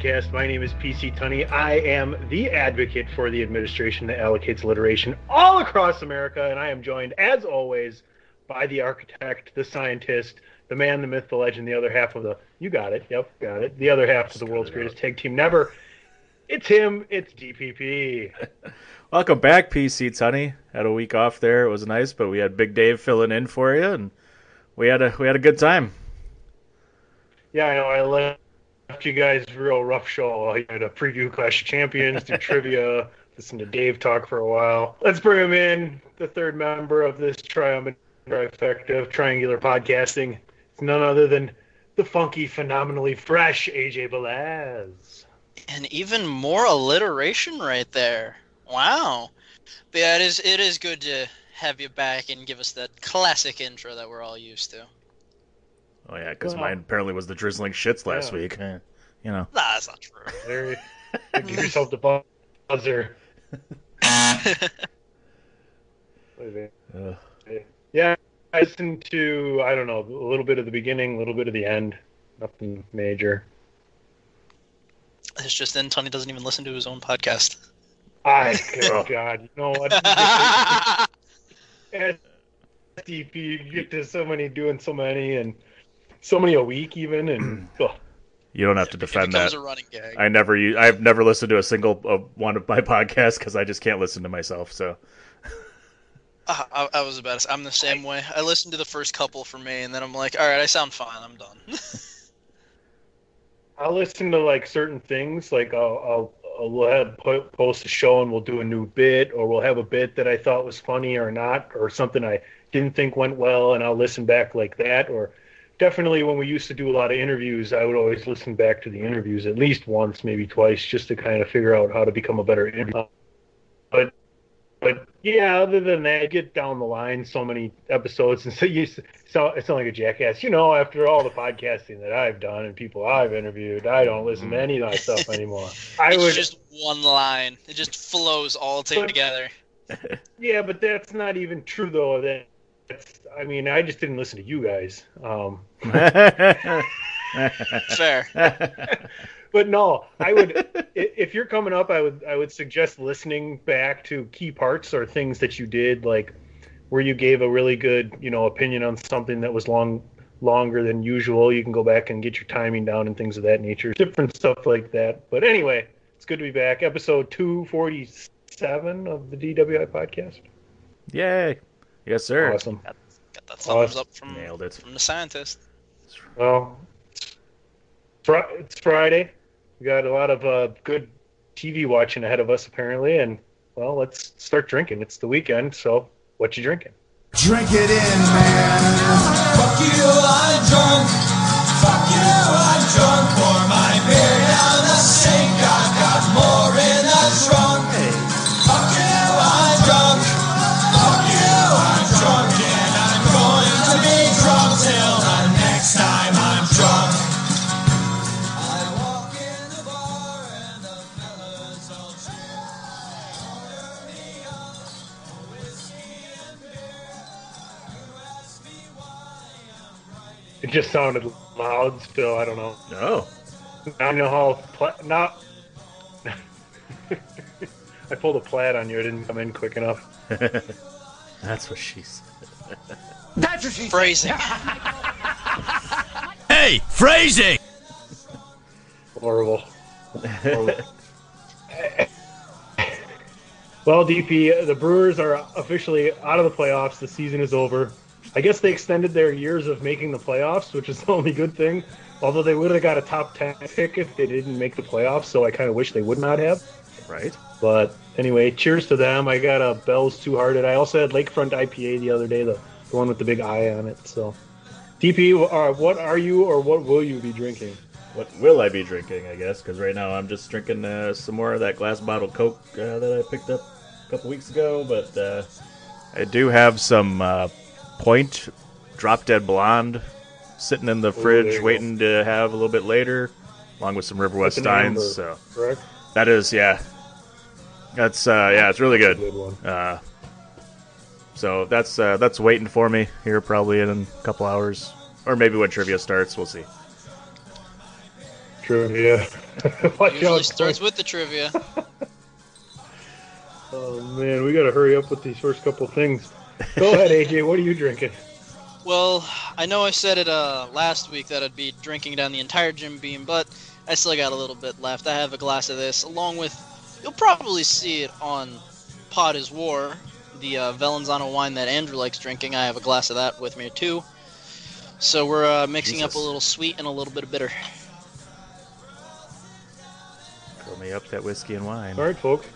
podcast. My name is PC Tunney. I am the advocate for the administration that allocates alliteration all across America, and I am joined, as always, by the architect, the scientist, the man, the myth, the legend, the other half of the. You got it. Yep, got it. The other half of the world's greatest tag team never. It's him. It's DPP. Welcome back, PC Tunney. Had a week off there. It was nice, but we had Big Dave filling in for you, and we had a we had a good time. Yeah, I know. I you guys real rough show. You had a preview Clash of Champions, do trivia, listen to Dave talk for a while. Let's bring him in, the third member of this triumphant trifecta of triangular podcasting. It's none other than the funky, phenomenally fresh AJ Belaz. And even more alliteration right there. Wow. But yeah, it is it is good to have you back and give us that classic intro that we're all used to. Oh yeah, because Well- mine apparently was the drizzling shits last Yeah. week. Eh, you know. Nah, that's not true. There, give yourself the buzzer. Ugh. Yeah, I listened to I don't know a little bit of the beginning, a little bit of the end. Nothing major. It's just then Tony doesn't even listen to his own podcast. I good God, you know what? As DP, you get to so many doing so many and so many a week even, and ugh. You don't have to defend becomes that. a running gag. I never use. I've never listened to a single uh, one of my podcasts because I just can't listen to myself. So Uh, I, I was about to say, I'm the same way. I listened to the first couple for me, and then I'm like, all right, I sound fine. I'm done. I'll listen to like certain things, like I'll, I'll, I'll we'll have po- post a show and we'll do a new bit, or we'll have a bit that I thought was funny or not, or something I didn't think went well, and I'll listen back like that. Or definitely when we used to do a lot of interviews, I would always listen back to the interviews at least once, maybe twice, just to kind of figure out how to become a better interviewer. Uh, but but yeah, other than that, you get down the line so many episodes, and so you s- so it sound like a jackass. You know, after all the podcasting that I've done and people I've interviewed, I don't listen to mm-hmm. any of that stuff anymore. I it's would, just one line. It just flows all together. yeah, but that's not even true though. That that's, I mean, I just didn't listen to you guys. Um, Fair. but no, I would if you're coming up, I would I would suggest listening back to key parts or things that you did, like where you gave a really good you know opinion on something that was long longer than usual. You can go back and get your timing down and things of that nature, different stuff like that. But anyway, it's good to be back. Episode two forty seven of the DWI podcast. Yay! Yes, sir. Awesome. Got that thumbs Awesome. up from Nailed it. from the scientist. Well, it's it's Friday. We got a lot of uh, good TV watching ahead of us, apparently, and well, let's start drinking. It's the weekend, so what you drinking? Drink it in, man. Fuck you, I'm drunk. Fuck you, I'm drunk. It just sounded loud still. I don't know. Oh, I know how. Pla- not. I pulled a plaid on you. I didn't come in quick enough. that's what she said. That's what she said. Phrasing. Hey, phrasing! Horrible. Horrible. well, DP, the Brewers are officially out of the playoffs. The season is over. I guess they extended their years of making the playoffs, which is the only good thing. Although they would have got a top 10 pick if they didn't make the playoffs, so I kind of wish they would not have. Right? But anyway, cheers to them. I got a Bell's Two Hearted. I also had Lakefront IPA the other day, the, the one with the big eye on it. So, DP, uh, what are you or what will you be drinking? what will I be drinking? I guess because right now I'm just drinking uh, some more of that glass bottle Coke uh, that I picked up a couple weeks ago. But uh, I do have some uh, Point Drop Dead Blonde sitting in the there fridge, you go. waiting to have a little bit later, along with some River West With Steins. So Correct. that is, yeah, that's uh, yeah, it's really good. Good one. Uh, so that's uh, that's waiting for me here probably in a couple hours, or maybe when trivia starts. We'll see. Trivia. Watch Usually out. starts with the trivia. Oh man, we gotta hurry up with these first couple things. Go ahead, AJ. What are you drinking? Well, I know I said it uh, last week that I'd be drinking down the entire Jim Beam, but I still got a little bit left. I have a glass of this, along with, you'll probably see it on Pod is War, the uh, Valenzano wine that Andrew likes drinking. I have a glass of that with me too. So we're uh, mixing up a little sweet and a little bit of bitter. Fill me up that whiskey and wine. All right, folks.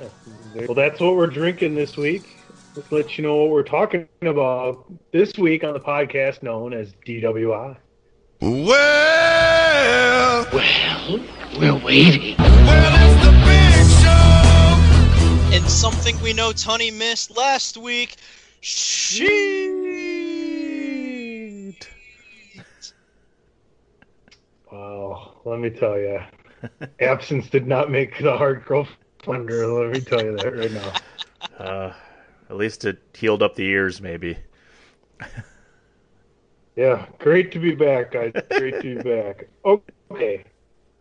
Yeah. Well, that's what we're drinking this week. Let's let you know what we're talking about this week on the podcast known as DWI. Well, well, We're waiting. well, it's the big show. And something we know Tony missed last week. Sheet. Wow, let me tell you, absence did not make the heart grow fonder. Let me tell you that right now. Uh, at least it healed up the ears, maybe. Yeah, great to be back, guys. Great to be back. Okay.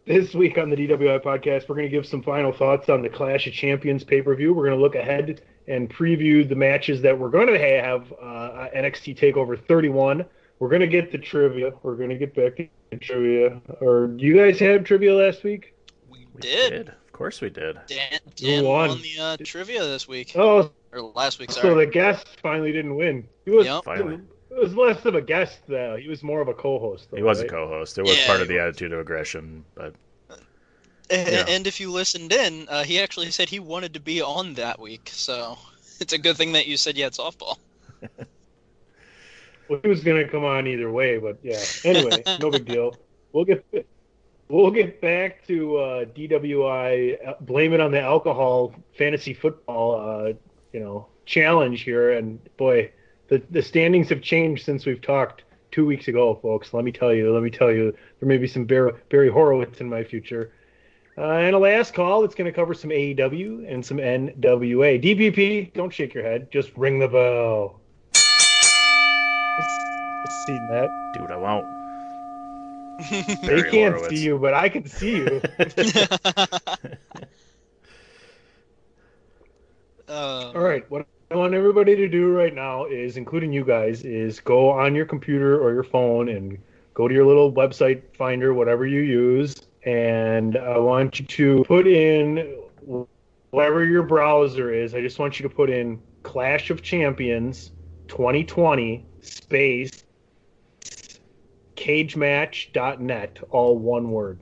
This week on the DWI podcast, we're going to give some final thoughts on the Clash of Champions pay per view. We're going to look ahead and preview the matches that we're going to have uh, NXT TakeOver 31. We're going to get the trivia. We're going to get back to trivia. Or do you guys have trivia last week? We We did. Of course we did. Dan, Dan won? won the uh, trivia this week. Oh, Or last week, so the guest finally didn't win. He was, Yep. Finally. It was less of a guest, though. He was more of a co-host. Though, He was a co-host. It was Yeah, part of he the attitude of aggression, but A- Yeah. And if you listened in, uh, he actually said he wanted to be on that week. So it's a good thing that you said you had softball. Well, he was gonna come on either way, but yeah. Anyway, no big deal. We'll get we'll get back to uh, DWI. uh, Blame it on the alcohol fantasy football, uh, you know, challenge here. And boy, the the standings have changed since we've talked two weeks ago, folks. Let me tell you. Let me tell you. There may be some Barry, Barry Horowitz in my future. Uh, and a last call. It's going to cover some AEW and some NWA. DPP, don't shake your head. Just ring the bell. I've seen that. dude, I won't. They can't Horowitz. see you, but I can see you. Uh, All right, what I want everybody to do right now is, including you guys, is go on your computer or your phone and go to your little website finder, whatever you use, and I want you to put in whatever your browser is. I just want you to put in Clash of Champions 2020 space cagematch.net, all one word.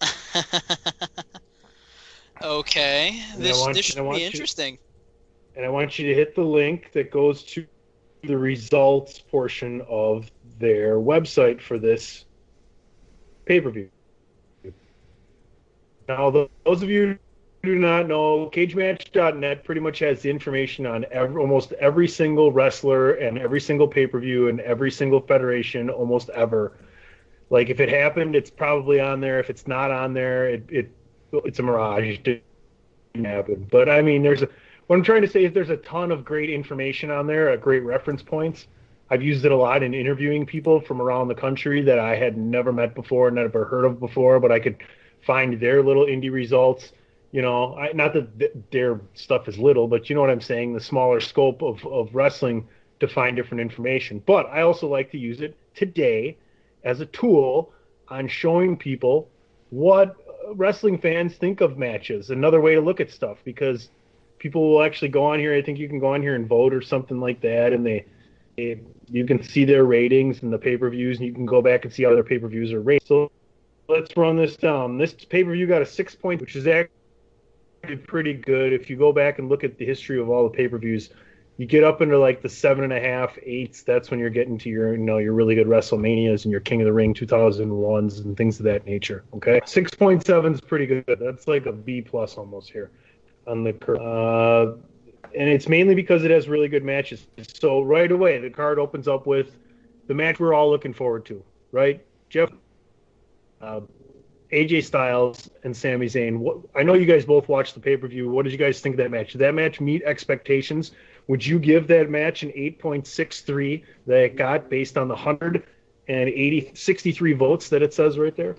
okay, And this want- this should be you- interesting. and I want you to hit the link that goes to the results portion of their website for this pay per view. Now, th- those of you do not know, CageMatch.net pretty much has the information on every, almost every single wrestler and every single pay per view and every single federation almost ever. Like if it happened, it's probably on there. If it's not on there, it, it it's a mirage. It didn't happen. But I mean, there's a what I'm trying to say is there's a ton of great information on there, great reference points. I've used it a lot in interviewing people from around the country that I had never met before, never heard of before, but I could find their little indie results. You know, I, not that th- their stuff is little, but you know what I'm saying, the smaller scope of, of wrestling to find different information. But I also like to use it today as a tool on showing people what uh, wrestling fans think of matches. Another way to look at stuff because people will actually go on here. I think you can go on here and vote or something like that, and they, they you can see their ratings and the pay per views, and you can go back and see how their pay per views are rated. So let's run this down. This pay per view got a six point, which is actually pretty good. If you go back and look at the history of all the pay per views, You get up into like the seven and a half, eights. That's when you're getting to your, you know, your really good WrestleManias and your King of the Ring 2001s and things of that nature. Okay, six point seven is pretty good. That's like a B plus almost here on the curve. Uh, and it's mainly because it has really good matches. So right away, the card opens up with the match we're all looking forward to, right? Jeff, uh, AJ Styles, and Sami Zayn. What, I know you guys both watched the pay per view. What did you guys think of that match? Did that match meet expectations? Would you give that match an 8.63 that it got based on the 180, 63 votes that it says right there?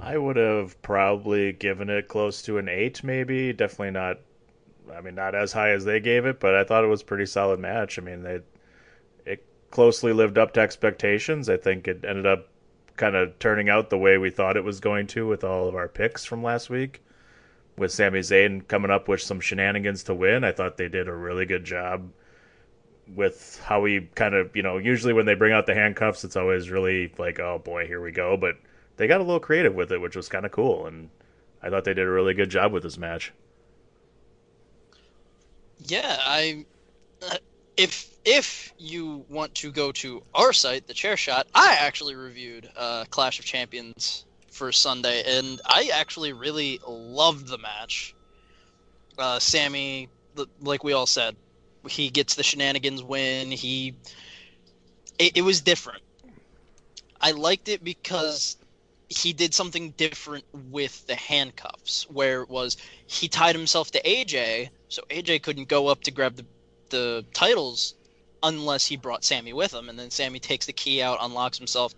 I would have probably given it close to an eight, maybe. Definitely not. I mean, not as high as they gave it, but I thought it was a pretty solid match. I mean, they it closely lived up to expectations. I think it ended up kind of turning out the way we thought it was going to with all of our picks from last week. With Sami Zayn coming up with some shenanigans to win, I thought they did a really good job with how we kind of, you know, usually when they bring out the handcuffs, it's always really like, oh boy, here we go. But they got a little creative with it, which was kind of cool, and I thought they did a really good job with this match. Yeah, I. Uh, if if you want to go to our site, the Chair Shot, I actually reviewed uh, Clash of Champions for Sunday, and I actually really loved the match. Uh, Sami, like we all said, he gets the shenanigans win. He, it, it was different. I liked it because he did something different with the handcuffs, where it was he tied himself to AJ, so AJ couldn't go up to grab the the titles unless he brought Sami with him, and then Sami takes the key out, unlocks himself.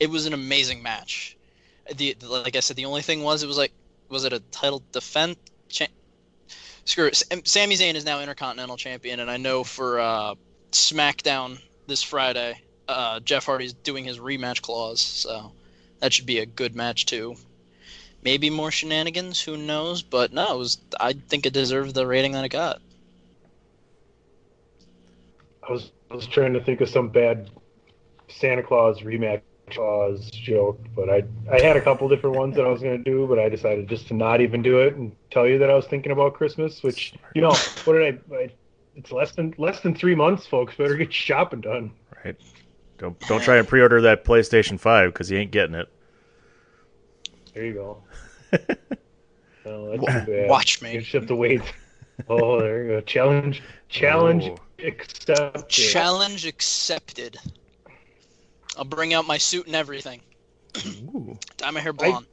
It was an amazing match. The like I said, the only thing was it was like was it a title defense? Cha- Screw it. Sami Zayn is now Intercontinental Champion, and I know for uh, SmackDown this Friday, uh, Jeff Hardy's doing his rematch clause, so that should be a good match too. Maybe more shenanigans, who knows? But no, it was. I think it deserved the rating that it got. I was I was trying to think of some bad Santa Claus rematch clause joke, but I I had a couple different ones that I was going to do, but I decided just to not even do it and tell you that I was thinking about Christmas. Which you know, what did I? I it's less than less than three months, folks. Better get shopping done. Right. Don't don't try and pre-order that PlayStation Five because you ain't getting it. There you go. oh, that's too bad. Watch me. You just have to wait. Oh, there you go. Challenge, challenge Oh. Accepted. Challenge accepted. I'll bring out my suit and everything. Ooh. Dye my hair blonde.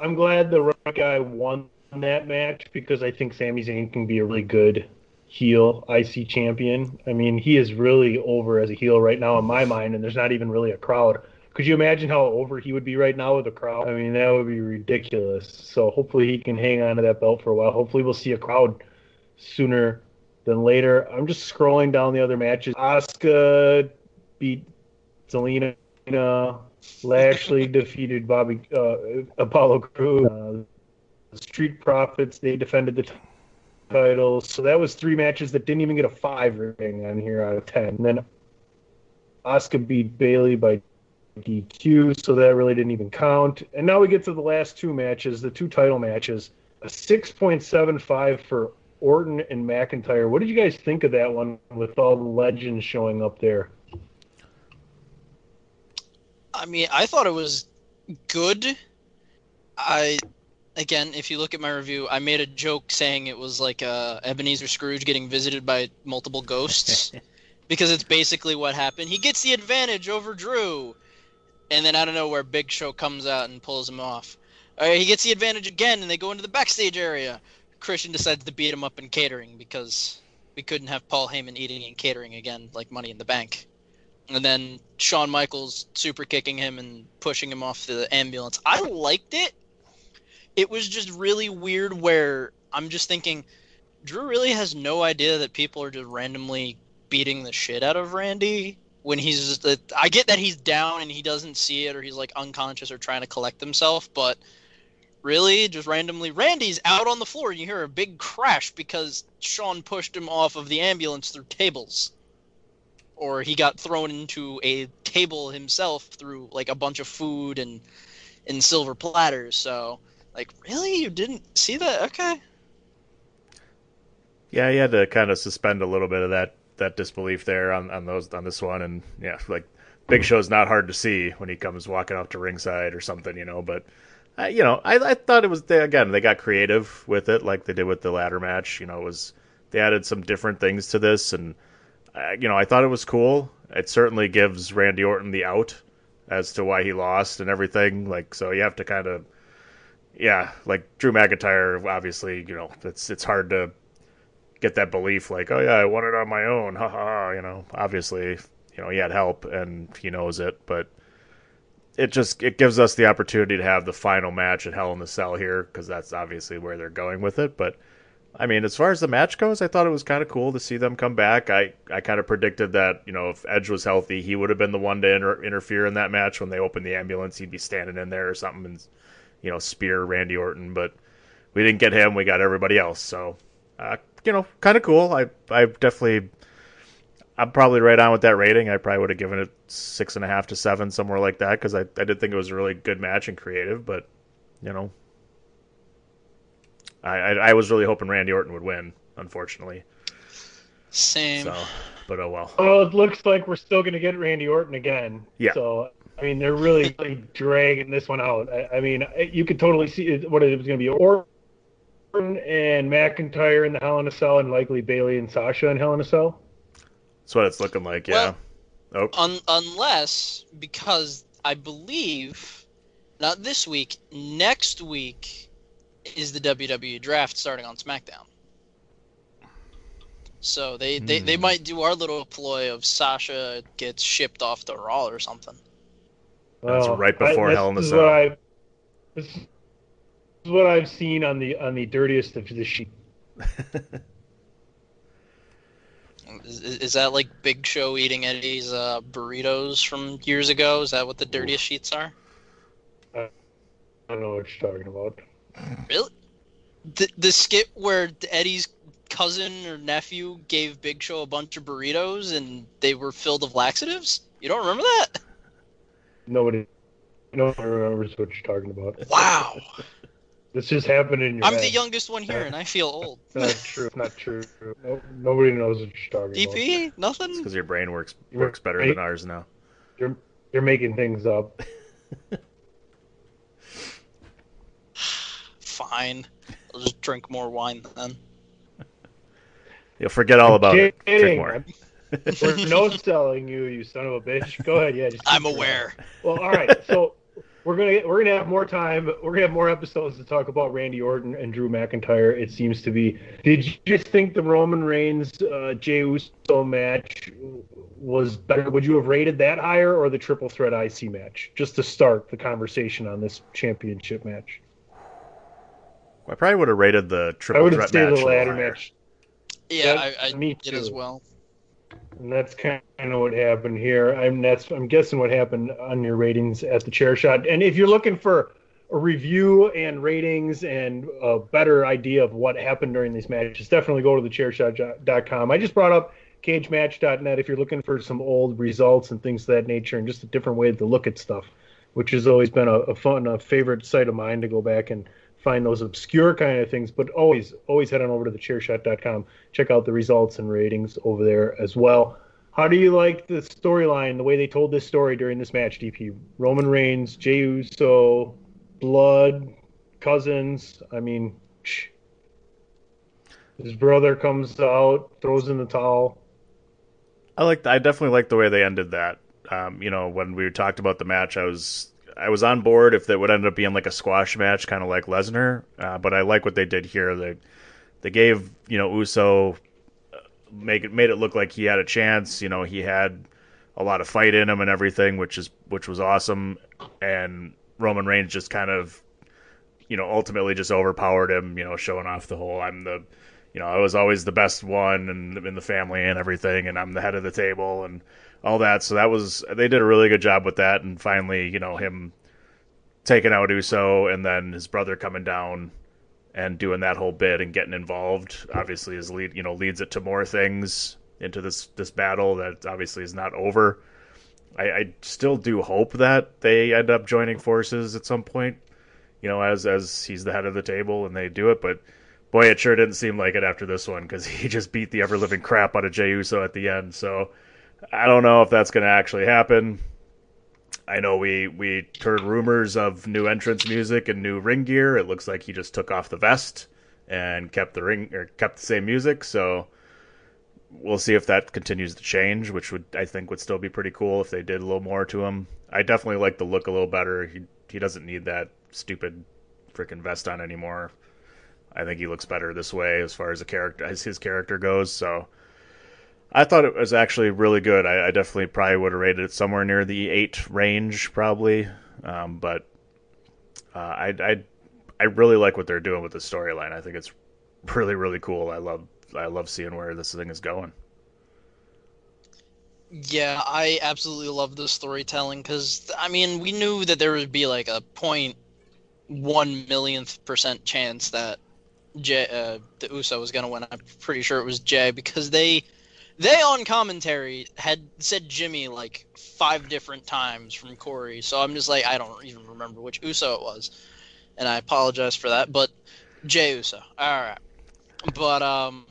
I'm glad the right guy won that match because I think Sami Zayn can be a really good heel IC champion. I mean, he is really over as a heel right now in my mind, and there's not even really a crowd. Could you imagine how over he would be right now with a crowd? I mean, that would be ridiculous. So hopefully he can hang on to that belt for a while. Hopefully we'll see a crowd sooner than later. I'm just scrolling down the other matches. Asuka beat Zelina. Lashley defeated Bobby uh, Apollo Crew. Uh, the Street Profits they defended the t- titles. So that was three matches that didn't even get a five rating on here out of ten. And then Oscar beat Bayley by DQ, so that really didn't even count. And now we get to the last two matches, the two title matches. A 6.75 for Orton and McIntyre. What did you guys think of that one with all the legends showing up there? I mean, I thought it was good. I, again, if you look at my review, I made a joke saying it was like uh, Ebenezer Scrooge getting visited by multiple ghosts, because it's basically what happened. He gets the advantage over Drew, and then I don't know where Big Show comes out and pulls him off. All right, he gets the advantage again, and they go into the backstage area. Christian decides to beat him up in catering because we couldn't have Paul Heyman eating in catering again, like Money in the Bank and then Shawn Michaels super kicking him and pushing him off the ambulance. I liked it. It was just really weird where I'm just thinking Drew really has no idea that people are just randomly beating the shit out of Randy when he's I get that he's down and he doesn't see it or he's like unconscious or trying to collect himself, but really just randomly Randy's out on the floor and you hear a big crash because Shawn pushed him off of the ambulance through tables or he got thrown into a table himself through like a bunch of food and and silver platters. So, like, really, you didn't see that? Okay. Yeah, he had to kind of suspend a little bit of that that disbelief there on on those on this one, and yeah, like Big Show's not hard to see when he comes walking up to ringside or something, you know. But uh, you know, I, I thought it was they, again they got creative with it, like they did with the ladder match. You know, it was they added some different things to this, and uh, you know, I thought it was cool. It certainly gives Randy Orton the out as to why he lost and everything. Like, so you have to kind of, yeah, like Drew McIntyre. Obviously, you know, it's it's hard to get that belief. Like, oh yeah, I won it on my own. Ha ha. ha. You know, obviously, you know, he had help and he knows it, but it just it gives us the opportunity to have the final match at Hell in the Cell here because that's obviously where they're going with it. But I mean, as far as the match goes, I thought it was kind of cool to see them come back. I, I kind of predicted that, you know, if Edge was healthy, he would have been the one to inter- interfere in that match when they opened the ambulance. He'd be standing in there or something and, you know, spear Randy Orton. But we didn't get him. We got everybody else. So, uh, you know, kind of cool. I, I definitely, I'm probably right on with that rating. I probably would have given it six and a half to seven, somewhere like that, because I, I did think it was a really good match and creative. But, you know, I, I, I was really hoping Randy Orton would win, unfortunately. Same. So, but oh well. Well, it looks like we're still going to get Randy Orton again. Yeah. So, I mean, they're really, really dragging this one out. I, I mean, you could totally see what it was going to be Orton and McIntyre in the Hell in a Cell, and likely Bayley and Sasha in Hell in a Cell. That's what it's looking like. Yeah. Well, oh, Un- unless because I believe not this week, next week is the WWE draft starting on SmackDown. So they, they, they Hmm. might do our little ploy of Sasha gets shipped off to Raw or something. That's Well, right before I, Hell in a this is Cell. What I, this is what I've seen on the on the dirtiest of the sheet. Is, is that like Big Show eating Eddie's uh, burritos from years ago? Is that what the dirtiest sheets are? I don't know what you're talking about. Really? The the skit where Eddie's cousin or nephew gave Big Show a bunch of burritos and they were filled with laxatives? You don't remember that? Nobody, nobody remembers what you're talking about. Wow. This just happened in your I'm head. the youngest one here and I feel old. Not true. Not true. No, nobody knows what you're talking about. DP? Nothing? because your brain works works better right. than ours now. You're you're making things up. Fine. I'll just drink more wine then. You'll forget all about it. Drink more. We're no selling you, you son of a bitch. Go ahead, yeah. Just I'm aware. Well, all right. So we're gonna we're gonna have more time. We're gonna have more episodes to talk about Randy Orton and Drew McIntyre. It seems to be. Did you just think the Roman Reigns uh, Jey Uso match was better? Would you have rated that higher or the triple threat IC match? Just to start the conversation on this championship match. I probably would have rated the I triple would have threat stayed match. the a little ladder higher. match. Yeah, That- I, I me did as well. And that's kind of what happened here. I'm that's I'm guessing what happened on your ratings at the chair shot. And if you're looking for a review and ratings and a better idea of what happened during these matches, definitely go to the chairshot.com. I just brought up cagematch.net if you're looking for some old results and things of that nature and just a different way to look at stuff, which has always been a, a fun, a favorite site of mine to go back and find those obscure kind of things. But always, always head on over to the chairshot.com. Check out the results and ratings over there as well. How do you like the storyline, the way they told this story during this match, DP? Roman Reigns, Jey Uso, Blood, Cousins. I mean, psh. his brother comes out, throws in the towel. I like. I definitely like the way they ended that. Um, you know, when we talked about the match, I was I was on board if that would end up being like a squash match, kind of like Lesnar. Uh, but I like what they did here. They they gave you know Uso uh, make it made it look like he had a chance. You know, he had a lot of fight in him and everything, which is which was awesome. And Roman Reigns just kind of you know ultimately just overpowered him. You know, showing off the whole I'm the you know, I was always the best one and in the family and everything, and I'm the head of the table and all that. So that was they did a really good job with that, and finally, you know, him taking out Uso and then his brother coming down and doing that whole bit and getting involved. Obviously, is lead you know leads it to more things into this this battle that obviously is not over. I, I still do hope that they end up joining forces at some point. You know, as as he's the head of the table and they do it, but boy, it sure didn't seem like it after this one because he just beat the ever living crap out of Jey Uso at the end. So I don't know if that's going to actually happen. I know we we heard rumors of new entrance music and new ring gear. It looks like he just took off the vest and kept the ring or kept the same music. So we'll see if that continues to change, which would I think would still be pretty cool if they did a little more to him. I definitely like the look a little better. He he doesn't need that stupid freaking vest on anymore. I think he looks better this way as far as the character as his character goes. So I thought it was actually really good. I, I definitely probably would have rated it somewhere near the eight range, probably. Um, but uh, I, I I really like what they're doing with the storyline. I think it's really really cool. I love I love seeing where this thing is going. Yeah, I absolutely love the storytelling because I mean we knew that there would be like a point one millionth percent chance that Jey, uh, the Uso was gonna win. I'm pretty sure it was Jey because they they on commentary had said Jimmy like five different times from Corey. So I'm just like I don't even remember which Uso it was, and I apologize for that. But Jey Uso, all right. But um,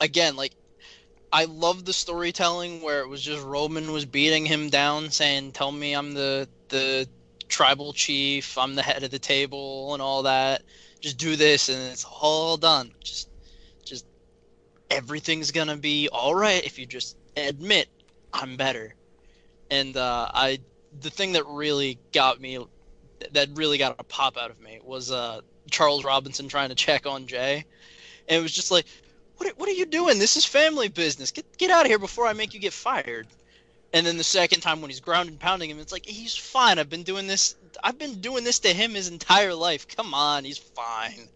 again, like I love the storytelling where it was just Roman was beating him down, saying, "Tell me I'm the the tribal chief, I'm the head of the table, and all that. Just do this, and it's all done. Just everything's gonna be all right if you just admit I'm better." And uh, I, the thing that really got me, that really got a pop out of me was uh, Charles Robinson trying to check on Jey, and it was just like, what, what are you doing? This is family business. Get get out of here before I make you get fired. And then the second time when he's ground and pounding him, it's like he's fine. I've been doing this. I've been doing this to him his entire life. Come on, he's fine.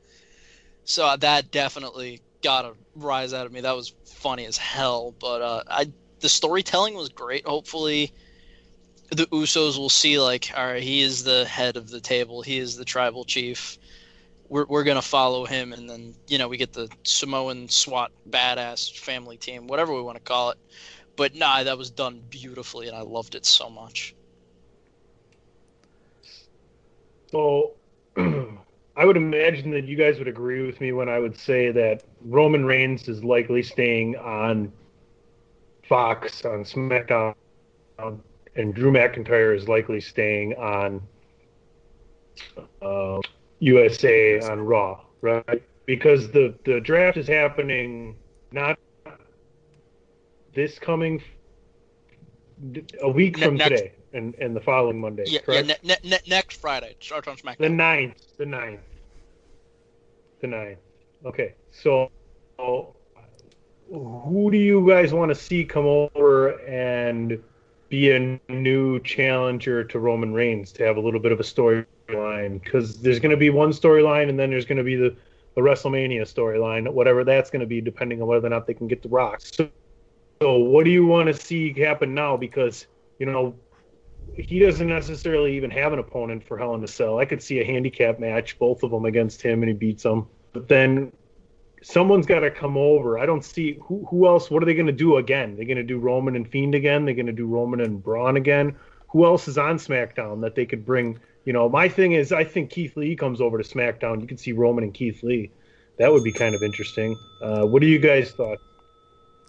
So uh, that definitely got a rise out of me. That was funny as hell. But uh, I the storytelling was great. Hopefully, the Usos will see like, all right, he is the head of the table. He is the tribal chief we're, we're gonna follow him and then you know we get the samoan swat badass family team whatever we want to call it but nah that was done beautifully and i loved it so much So I would imagine that you guys would agree with me when I would say that Roman Reigns is likely staying on Fox on SmackDown, and Drew McIntyre is likely staying on uh, USA on Raw, right? Because the the draft is happening not this coming a week Ne- from next- today and, and the following Monday. yeah, yeah correct? ne- ne- ne- next friday it starts on The smackdown ninth. The ninth. The ninth. Okay. So, who do you guys want to see come over and be a new challenger to Roman Reigns to have a little bit of a storyline? Because there's going to be one storyline, and then there's going to be the, the WrestleMania storyline, whatever that's going to be, depending on whether or not they can get the Rock. So, so what do you want to see happen now? Because you know he doesn't necessarily even have an opponent for Hell in a Cell. I could see a handicap match, both of them against him, and he beats them. But then someone's got to come over. I don't see who who else. What are they going to do again? They're going to do Roman and Fiend again. They're going to do Roman and Braun again. Who else is on SmackDown that they could bring? You know, my thing is, I think Keith Lee comes over to SmackDown. You could see Roman and Keith Lee. That would be kind of interesting. Uh, what do you guys thought?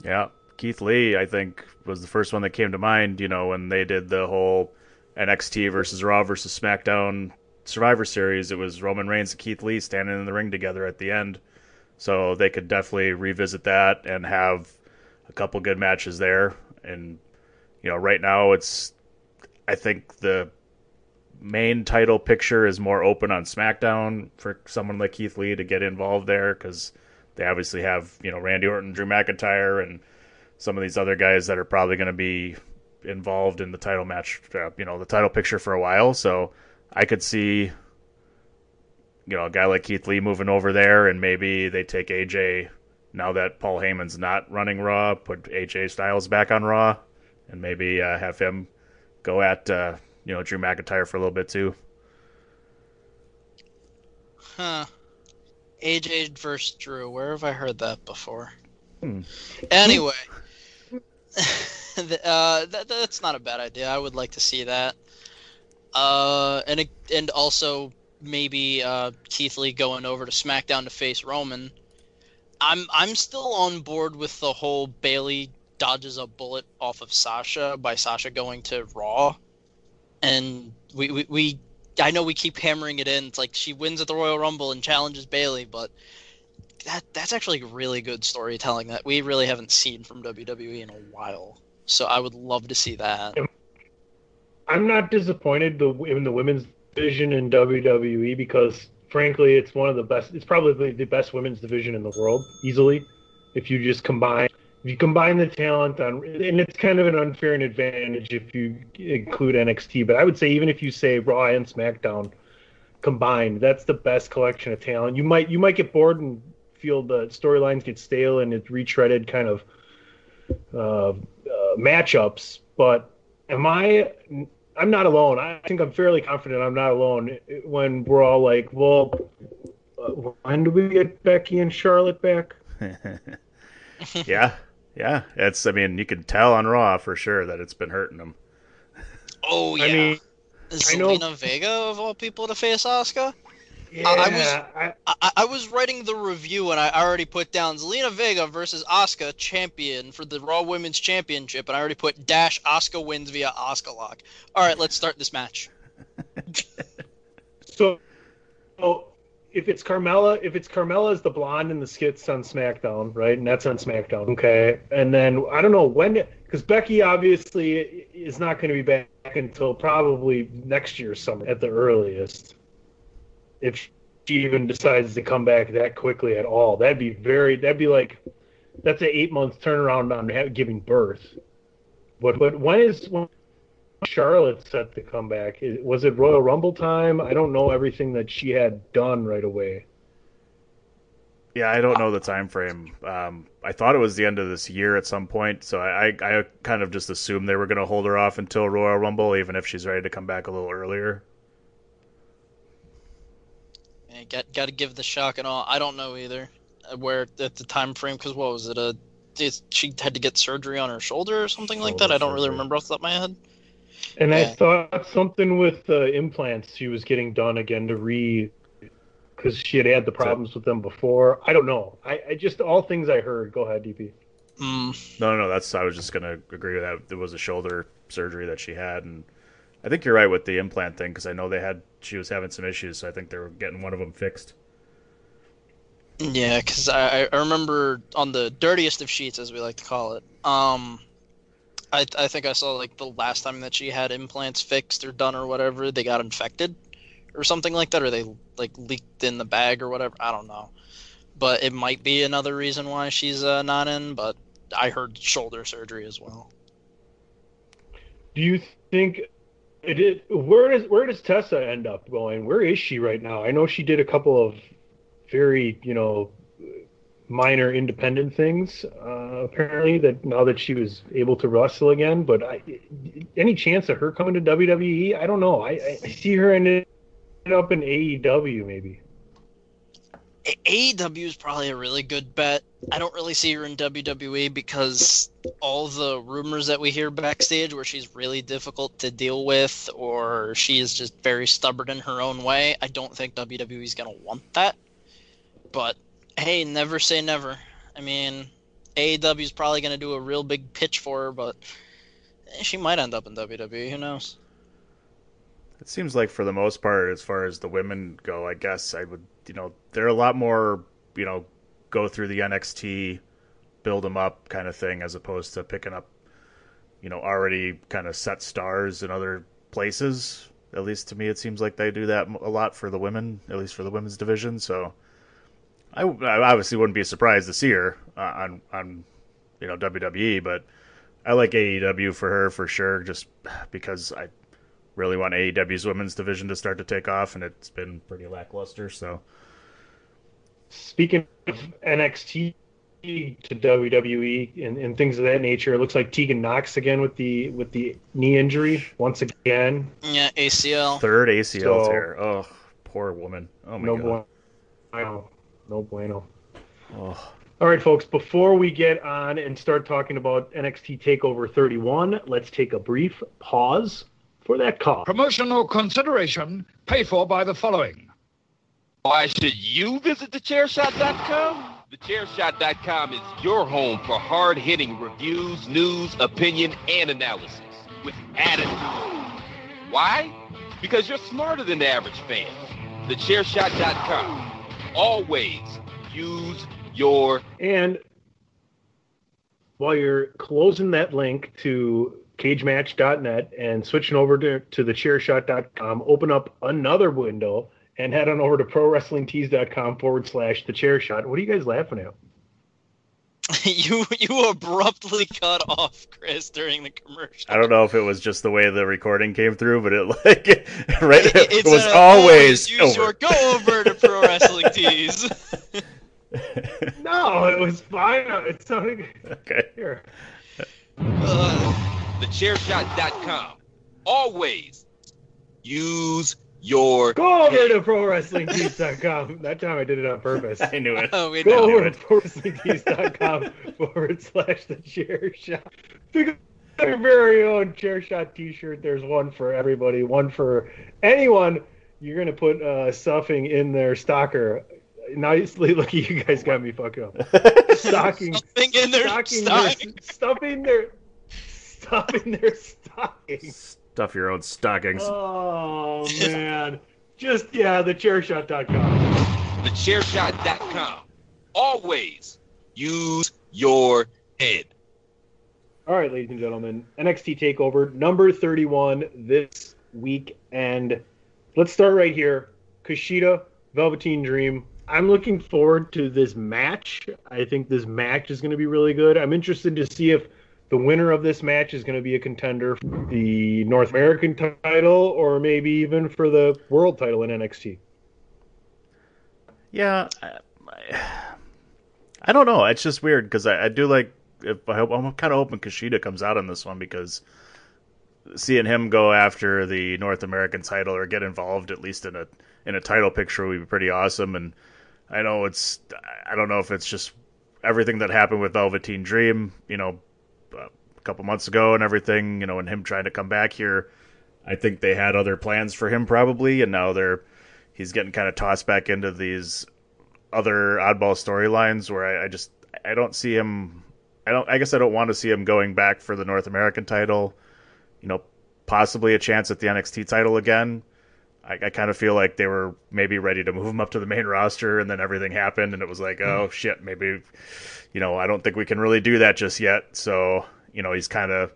Yeah, Keith Lee, I think, was the first one that came to mind. You know, when they did the whole NXT versus Raw versus SmackDown Survivor Series, it was Roman Reigns and Keith Lee standing in the ring together at the end. So they could definitely revisit that and have a couple good matches there. And you know, right now it's, I think the main title picture is more open on SmackDown for someone like Keith Lee to get involved there because they obviously have you know Randy Orton, Drew McIntyre, and some of these other guys that are probably going to be involved in the title match, uh, you know, the title picture for a while. So I could see, you know, a guy like Keith Lee moving over there, and maybe they take AJ now that Paul Heyman's not running Raw, put AJ Styles back on Raw, and maybe uh, have him go at uh, you know Drew McIntyre for a little bit too. huh. Aj versus drew. Where have i heard that before? Hmm. anyway. Uh, that, that's not a bad idea. I would like to see that. Uh, and and also maybe uh, Keith Lee going over to SmackDown to face Roman. I'm I'm still on board with the whole Bayley dodges a bullet off of Sasha by Sasha going to Raw, and we we, we I know we keep hammering it in. It's like she wins at the Royal Rumble and challenges Bayley, but that that's actually really good storytelling that we really haven't seen from WWE in a while. So I would love to see that. I'm not disappointed in the women's division in WWE because, frankly, it's one of the best. It's probably the best women's division in the world, easily. If you just combine, if you combine the talent on, and it's kind of an unfair advantage if you include NXT. But I would say even if you say Raw and SmackDown combined, that's the best collection of talent. You might you might get bored and feel the storylines get stale and it's retreaded kind of uh, uh, matchups. But am I? I'm not alone. I think I'm fairly confident I'm not alone when we're all like, well, uh, when do we get Becky and Charlotte back? yeah, yeah. It's. I mean, you can tell on Raw for sure that it's been hurting them. Oh yeah. I mean, I know- Zelina Vega of all people to face Asuka. Yeah, I was- I, I, I was writing the review and I already put down Zelina Vega versus Asuka champion for the Raw Women's Championship, and I already put dash Asuka wins via Asuka lock. All right, let's start this match. so, so if it's Carmella, if it's Carmella is the blonde in the skits on SmackDown, right, and that's on SmackDown, okay, and then I don't know when, because Becky obviously is not going to be back until probably next year summer at the earliest. If she even decides to come back that quickly at all, that'd be very, that'd be like, that's an eight month turnaround on giving birth. But but when is when Charlotte set to come back? Was it Royal Rumble time? I don't know everything that she had done right away. Yeah, I don't know the time frame. Um, I thought it was the end of this year at some point, so I, I, I kind of just assumed they were going to hold her off until Royal Rumble, even if she's ready to come back a little earlier. Yeah, got got to give the shock and all. I don't know either uh, where at the time frame because what was it? A is- she had to get surgery on her shoulder or something like that. I don't really remember off the top of my head. And I thought something with uh, implants she was getting done again to re, because she had had the problems with them before. I don't know. I, I just all things I heard. Go ahead, DP. Mm, No, no, no. That's I was just going to agree with that. It was a shoulder surgery that she had, and I think you're right with the implant thing because I know they had she was having some issues, so I think they were getting one of them fixed. yeah, because I, I remember on the dirtiest of sheets, as we like to call it. Um, I I think I saw like the last time that she had implants fixed or done or whatever, they got infected or something like that, or they like leaked in the bag or whatever. I don't know, but it might be another reason why she's uh, not in. But I heard shoulder surgery as well. Do you think it is, where does where does Tessa end up going? Where is she right now? I know she did a couple of very you know minor independent things uh, apparently that now that she was able to wrestle again. But I, any chance of her coming to WWE? I don't know. I, I see her ended up in AEW maybe. AEW is probably a really good bet. I don't really see her in WWE because all the rumors that we hear backstage where she's really difficult to deal with or she is just very stubborn in her own way, I don't think WWE is going to want that. But hey, never say never. I mean, AEW is probably going to do a real big pitch for her, but eh, she might end up in WWE. Who knows? It seems like for the most part, as far as the women go, I guess I would, you know, they're a lot more, you know, go through the NXT, build them up kind of thing, as opposed to picking up, you know, already kind of set stars in other places. At least to me, it seems like they do that a lot for the women, at least for the women's division. So, I, I obviously wouldn't be surprised to see her uh, on on, you know, WWE, but I like AEW for her for sure, just because I really want AEW's women's division to start to take off, and it's been pretty lackluster. So Speaking of NXT to WWE and, and things of that nature, it looks like Tegan Nox again with the with the knee injury once again. Yeah, ACL. third ACL So- tear. Oh, poor woman. Oh my no god. bueno. No bueno. Oh. All right, folks. Before we get on and start talking about NXT Takeover 31, let's take a brief pause for that call. Promotional consideration paid for by the following Why should you visit thechairshot.com? Thechairshot.com is your home for hard-hitting reviews, news, opinion, and analysis with attitude. Why? Because you're smarter than the average fan. Thechairshot.com. Always use your And while you're closing that link to cagematch.net and switching over to, to thechairshot.com, open up another window and head on over to prowrestlingtees.com forward slash the chair shot. What are you guys laughing at? you you abruptly cut off Chris during the commercial. I don't know if it was just the way the recording came through, but it like right It- it, was a- always use over. your go over to Pro Wrestling Tees. No, it was fine. It sounded okay. here. Uh, thechairshot.com. Always use your Go over to prowrestlingtees.com. That time I did it on purpose. I knew it. oh, Go know. over to prowrestlingtees.com forward slash the chair shot. Pick up your very own chair shot t shirt. There's one for everybody, one for anyone. You're going to put uh, stuffing in their stocker. Nicely, look you guys got me fucked up. Stocking, Something in their stocking their, stocking. stuffing their, stuffing their stocking. Stuff your own stockings. Oh man, just yeah, the chairshot.com. thechairshot.com. Always use your head. All right, ladies and gentlemen, NXT Takeover number 31 this week, and let's start right here. Kushida, Velveteen Dream. I'm looking forward to this match. I think this match is going to be really good. I'm interested to see if the winner of this match is going to be a contender for the North American title or maybe even for the world title in NXT. Yeah, I, I- don't know. It's just weird because I, I do like. If I hope I'm kind of hoping Kushida comes out on this one because seeing him go after the North American title or get involved at least in a in a title picture would be pretty awesome. And I know it's I don't know if it's just everything that happened with Velveteen Dream, you know, a couple months ago and everything, you know, and him trying to come back here. I think they had other plans for him probably, and now they're he's getting kind of tossed back into these other oddball storylines where I, I just I don't see him. I don't. I guess I don't want to see him going back for the North American title. You know, possibly a chance at the NXT title again. I, I kind of feel like they were maybe ready to move him up to the main roster, and then everything happened, and it was like, hmm. oh shit, maybe, you know, I don't think we can really do that just yet. So, you know, he's kind of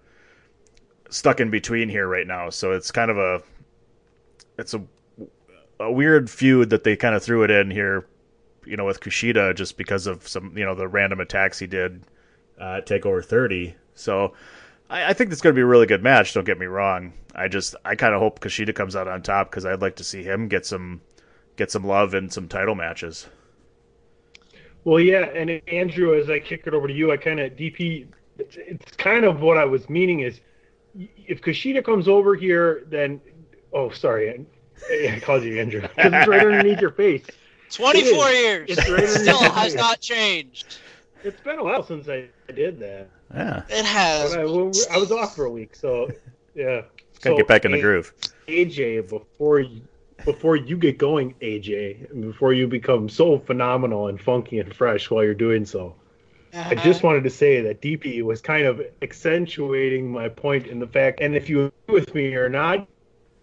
stuck in between here right now. So it's kind of a, it's a, a weird feud that they kind of threw it in here, you know, with Kushida just because of some, you know, the random attacks he did uh, at Takeover 30. So I, I think it's going to be a really good match. Don't get me wrong. I just I kind of hope Kushida comes out on top because I'd like to see him get some get some love in some title matches. Well, yeah, and Andrew, as I kick it over to you, I kind of DP. It's, it's kind of what I was meaning is, if Kushida comes over here, then oh, sorry, I, I called you Andrew because it's right underneath your face. 24 It years. It's right underneath Still your has face. not changed. It's been a while since I did that. Yeah, It has. I, well, I was off for a week, so yeah. gotta So, get back in the groove. AJ, before you, before you get going, AJ, before you become so phenomenal and funky and fresh while you're doing so, I uh-huh. just wanted to say that DP was kind of accentuating my point in the fact, and if you agree with me or not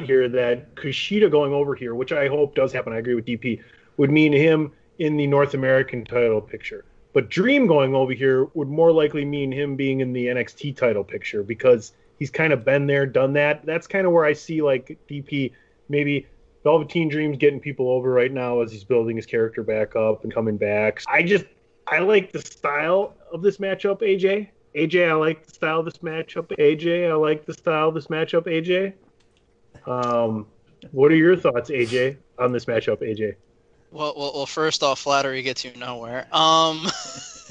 here, that Kushida going over here, which I hope does happen, I agree with DP, would mean him in the North American title picture. But Dream going over here would more likely mean him being in the NXT title picture because he's kind of been there, done that. That's kind of where I see like DP maybe Velveteen Dream's getting people over right now as he's building his character back up and coming back. I just I like the style of this matchup, AJ. AJ, I like the style of this matchup. AJ, I like the style of this matchup, AJ. Um, what are your thoughts, AJ, on this matchup, AJ? Well, well, well, first off, flattery gets you nowhere. Um,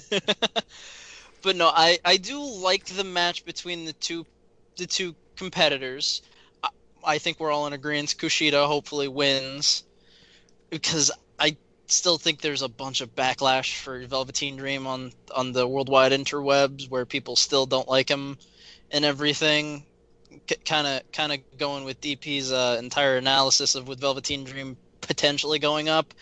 but no, I, I do like the match between the two the two competitors. I, I think we're all in agreement. Kushida hopefully wins because I still think there's a bunch of backlash for Velveteen Dream on on the worldwide interwebs where people still don't like him and everything. Kind of kind of going with DP's uh, entire analysis of with Velveteen Dream potentially going up.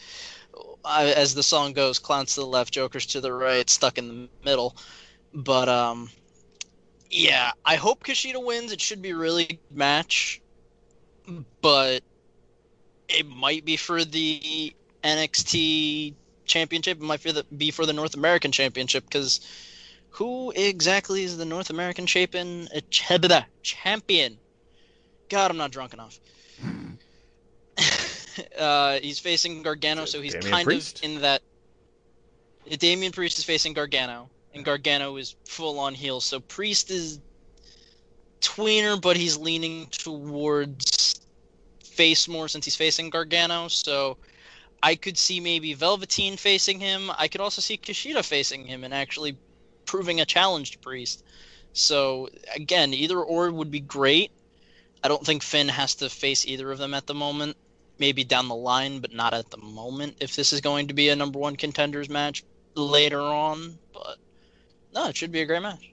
Uh, as the song goes, clowns to the left, jokers to the right, stuck in the middle. But um, yeah, I hope Kushida wins. It should be a really good match, but it might be for the NXT championship. It might be, the, for the North American championship because who exactly is the North American champion? Champion. God, I'm not drunk enough. uh, he's facing Gargano, so he's Damian kind Priest? of in that. Damian Priest is facing Gargano, and Gargano is full on heel. So Priest is tweener, but he's leaning towards face more since he's facing Gargano. So I could see maybe Velveteen facing him. I could also see Kushida facing him and actually proving a challenge to Priest. So again, either or would be great. I don't think Finn has to face either of them at the moment. Maybe down the line, but not at the moment. If this is going to be a number one contenders match later on, but no, it should be a great match.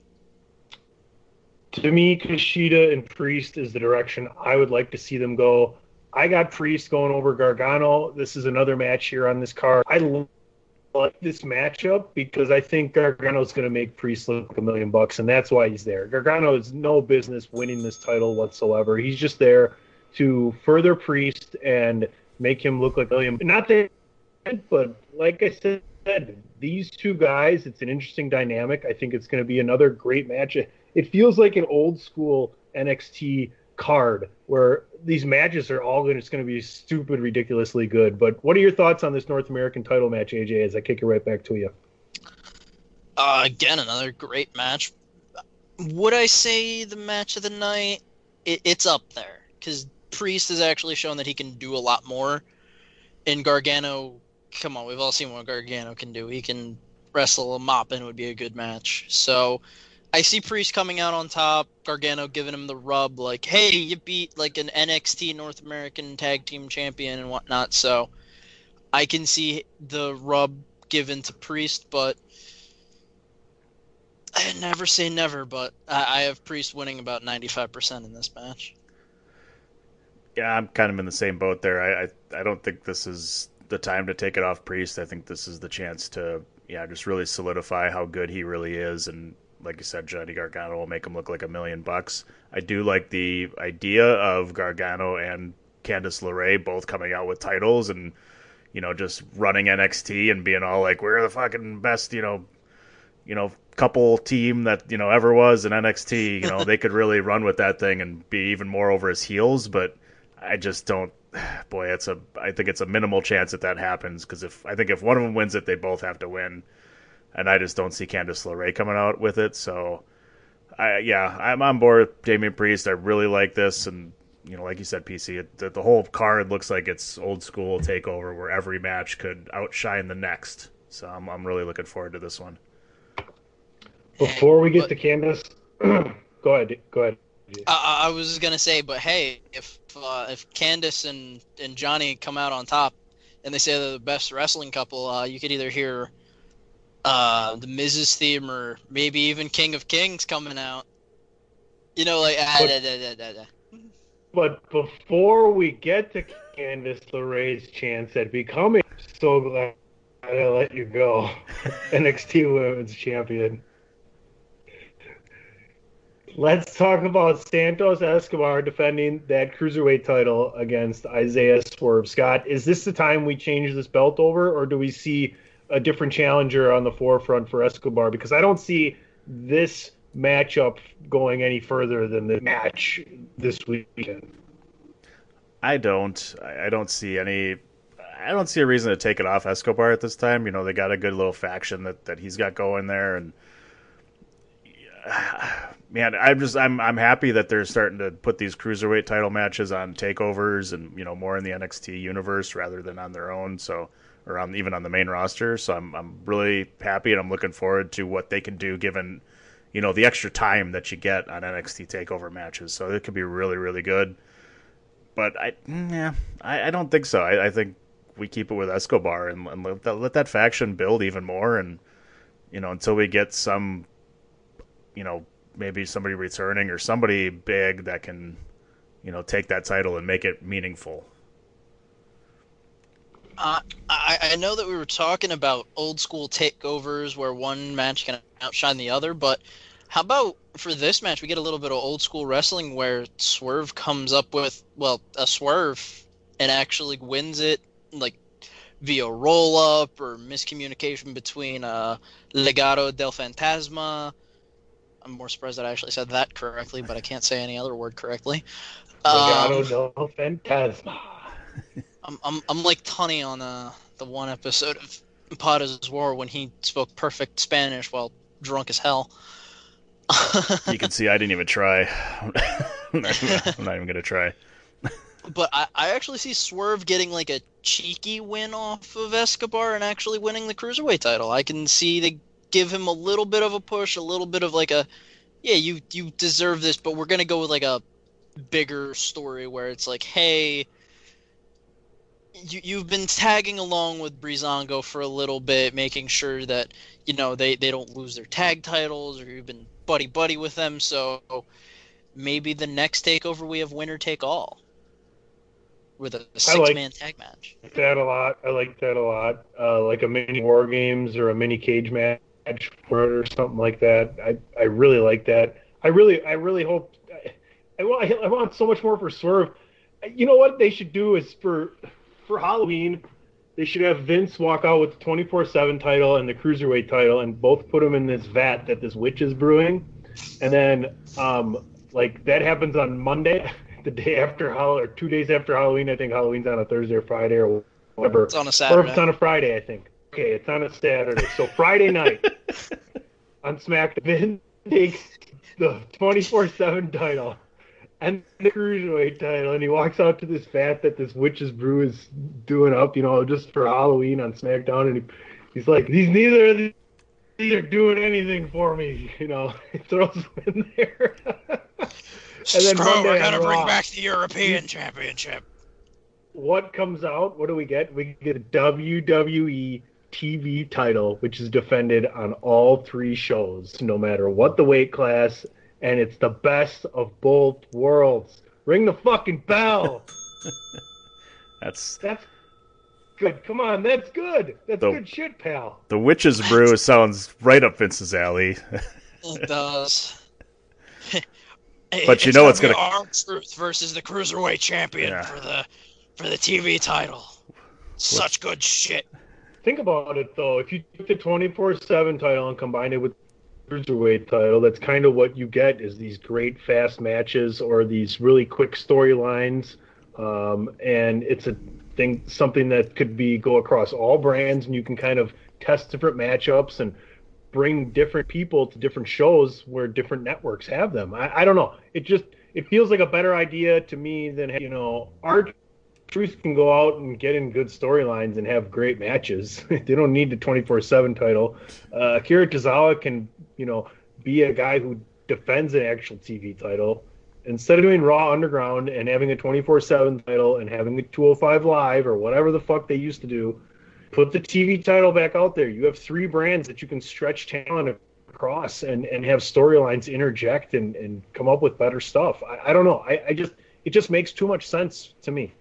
To me, Kushida and Priest is the direction I would like to see them go. I got Priest going over Gargano. This is another match here on this card. I like this matchup because I think Gargano's going to make Priest look a million bucks, and that's why he's there. Gargano has no business winning this title whatsoever. He's just there to further Priest and make him look like a million. Not that, but like I said, these two guys, it's an interesting dynamic. I think it's going to be another great match. It feels like an old school NXT card where these matches are all going. It's going to be stupid, ridiculously good. But what are your thoughts on this North American title match, AJ? As I kick it right back to you. Uh, again, another great match. Would I say the match of the night? It, it's up there because Priest has actually shown that he can do a lot more. And Gargano, come on, we've all seen what Gargano can do. He can wrestle a mop, and it would be a good match. So, I see Priest coming out on top. Gargano giving him the rub, like, "Hey, you beat like an NXT North American Tag Team Champion and whatnot." So, I can see the rub given to Priest, but I never say never, but I, I have Priest winning about ninety-five percent in this match. Yeah, I'm kind of in the same boat there. I, I I don't think this is the time to take it off Priest. I think this is the chance to yeah just really solidify how good he really is, and like you said, Johnny Gargano will make him look like a million bucks. I do like the idea of Gargano and Candice LeRae both coming out with titles and you know just running NXT and being all like we're the fucking best you know you know couple team that you know ever was in NXT. You know they could really run with that thing and be even more over his heels, but I just don't. Boy, it's a. I think it's a minimal chance that that happens because if I think if one of them wins it, they both have to win, and I just don't see Candice LeRae coming out with it. So, I yeah, I'm on board with Damian Priest. I really like this, and you know, like you said, PC, it, the, the whole card looks like it's old school takeover where every match could outshine the next. So I'm I'm really looking forward to this one. Before we get But- to Candace, go ahead. Go ahead. I, I I was gonna say, but hey, if uh, if Candice and and Johnny come out on top, and they say they're the best wrestling couple, uh, you could either hear uh, the Miz's theme or maybe even King of Kings coming out. You know, like ah, But- da, da, da. But before we get to Candice LeRae's chance at becoming, so glad I let you go, NXT Women's Champion. Let's talk about Santos Escobar defending that cruiserweight title against Isaiah Swerve. Scott, is this the time we change this belt over, or do we see a different challenger on the forefront for Escobar? Because I don't see this matchup going any further than the match this weekend. I don't. I don't see any. I don't see a reason to take it off Escobar at this time. You know, they got a good little faction that, that he's got going there, and man, I'm just I'm I'm happy that they're starting to put these cruiserweight title matches on takeovers and you know more in the NXT universe rather than on their own. So or on even on the main roster. So I'm I'm really happy and I'm looking forward to what they can do given you know the extra time that you get on NXT takeover matches. So it could be really really good but I yeah, I, I don't think so. I, I think we keep it with Escobar and, and let, that, let that faction build even more, and you know until we get some, you know maybe somebody returning or somebody big that can, you know take that title and make it meaningful. Uh, I, I know that we were talking about old school takeovers where one match can outshine the other, but how about for this match we get a little bit of old school wrestling where Swerve comes up with well a swerve and actually wins it like via roll up or miscommunication between uh, Legado del Fantasma. I'm more surprised that I actually said that correctly, but I can't say any other word correctly. Legado Um, del Fantasma. I'm, I'm, I'm like Tony on uh, the one episode of Potters War when he spoke perfect Spanish while drunk as hell. You can see I didn't even try. I'm not, I'm not even gonna try. but I, I actually see Swerve getting like a cheeky win off of Escobar and actually winning the cruiserweight title. I can see they give him a little bit of a push, a little bit of like a, yeah, you you deserve this, but we're gonna go with like a bigger story where it's like, hey, you you've been tagging along with Breezango for a little bit, making sure that you know they they don't lose their tag titles, or you've been buddy buddy with them, so maybe the next takeover we have winner take all with a six man tag match. like that a lot. I like that a lot. Uh, like a mini war games or a mini cage match for it or something like that. I I really like that. I really I really hope. I, I want I want so much more for Swerve. You know what they should do is for for Halloween. They should have Vince walk out with the 24/7 title and the cruiserweight title, and both put them in this vat that this witch is brewing, and then um like that happens on Monday, the day after Halloween, or two days after Halloween. I think Halloween's on a Thursday or Friday or whatever. It's on a Or Saturday. it's on a Friday, I think. Okay, it's on a Saturday. So Friday night on SmackDown, Vin takes the 24/7 title and the cruiserweight title, and he walks out to this vat that this witch's brew is doing up, you know, just for Halloween on SmackDown, and he, he's like, "These neither of these." Are doing anything for me, you know. He throws them in there, and then Monday on Raw, the European Championship. what comes out? What do we get? We get a WWE TV title, which is defended on all three shows, no matter what the weight class, and it's the best of both worlds. Ring the fucking bell. That's That's good. Come on, that's good. That's The- good shit, pal. the witch's brew sounds right up Vince's alley. It does. But you know it's gonna- R-Truth versus the cruiserweight champion Yeah. for the for the TV title. Such good shit. Think about it though. If you took the twenty four seven title and combine it with the cruiserweight title, that's kind of what you get is these great fast matches or these really quick storylines. Um, and it's a thing something that could be go across all brands and you can kind of test different matchups and bring different people to different shows where different networks have them. I, I don't know. It just it feels like a better idea to me than you know our Truth can go out and get in good storylines and have great matches. they don't need the 24/7 title. Uh, Akira Tozawa can, you know, be a guy who defends an actual TV title instead of doing Raw Underground and having a 24/7 title and having a 205 Live or whatever the fuck they used to do. Put the TV title back out there. You have three brands that you can stretch talent across and, and have storylines interject and, and come up with better stuff. I, I don't know. I, I just it just makes too much sense to me.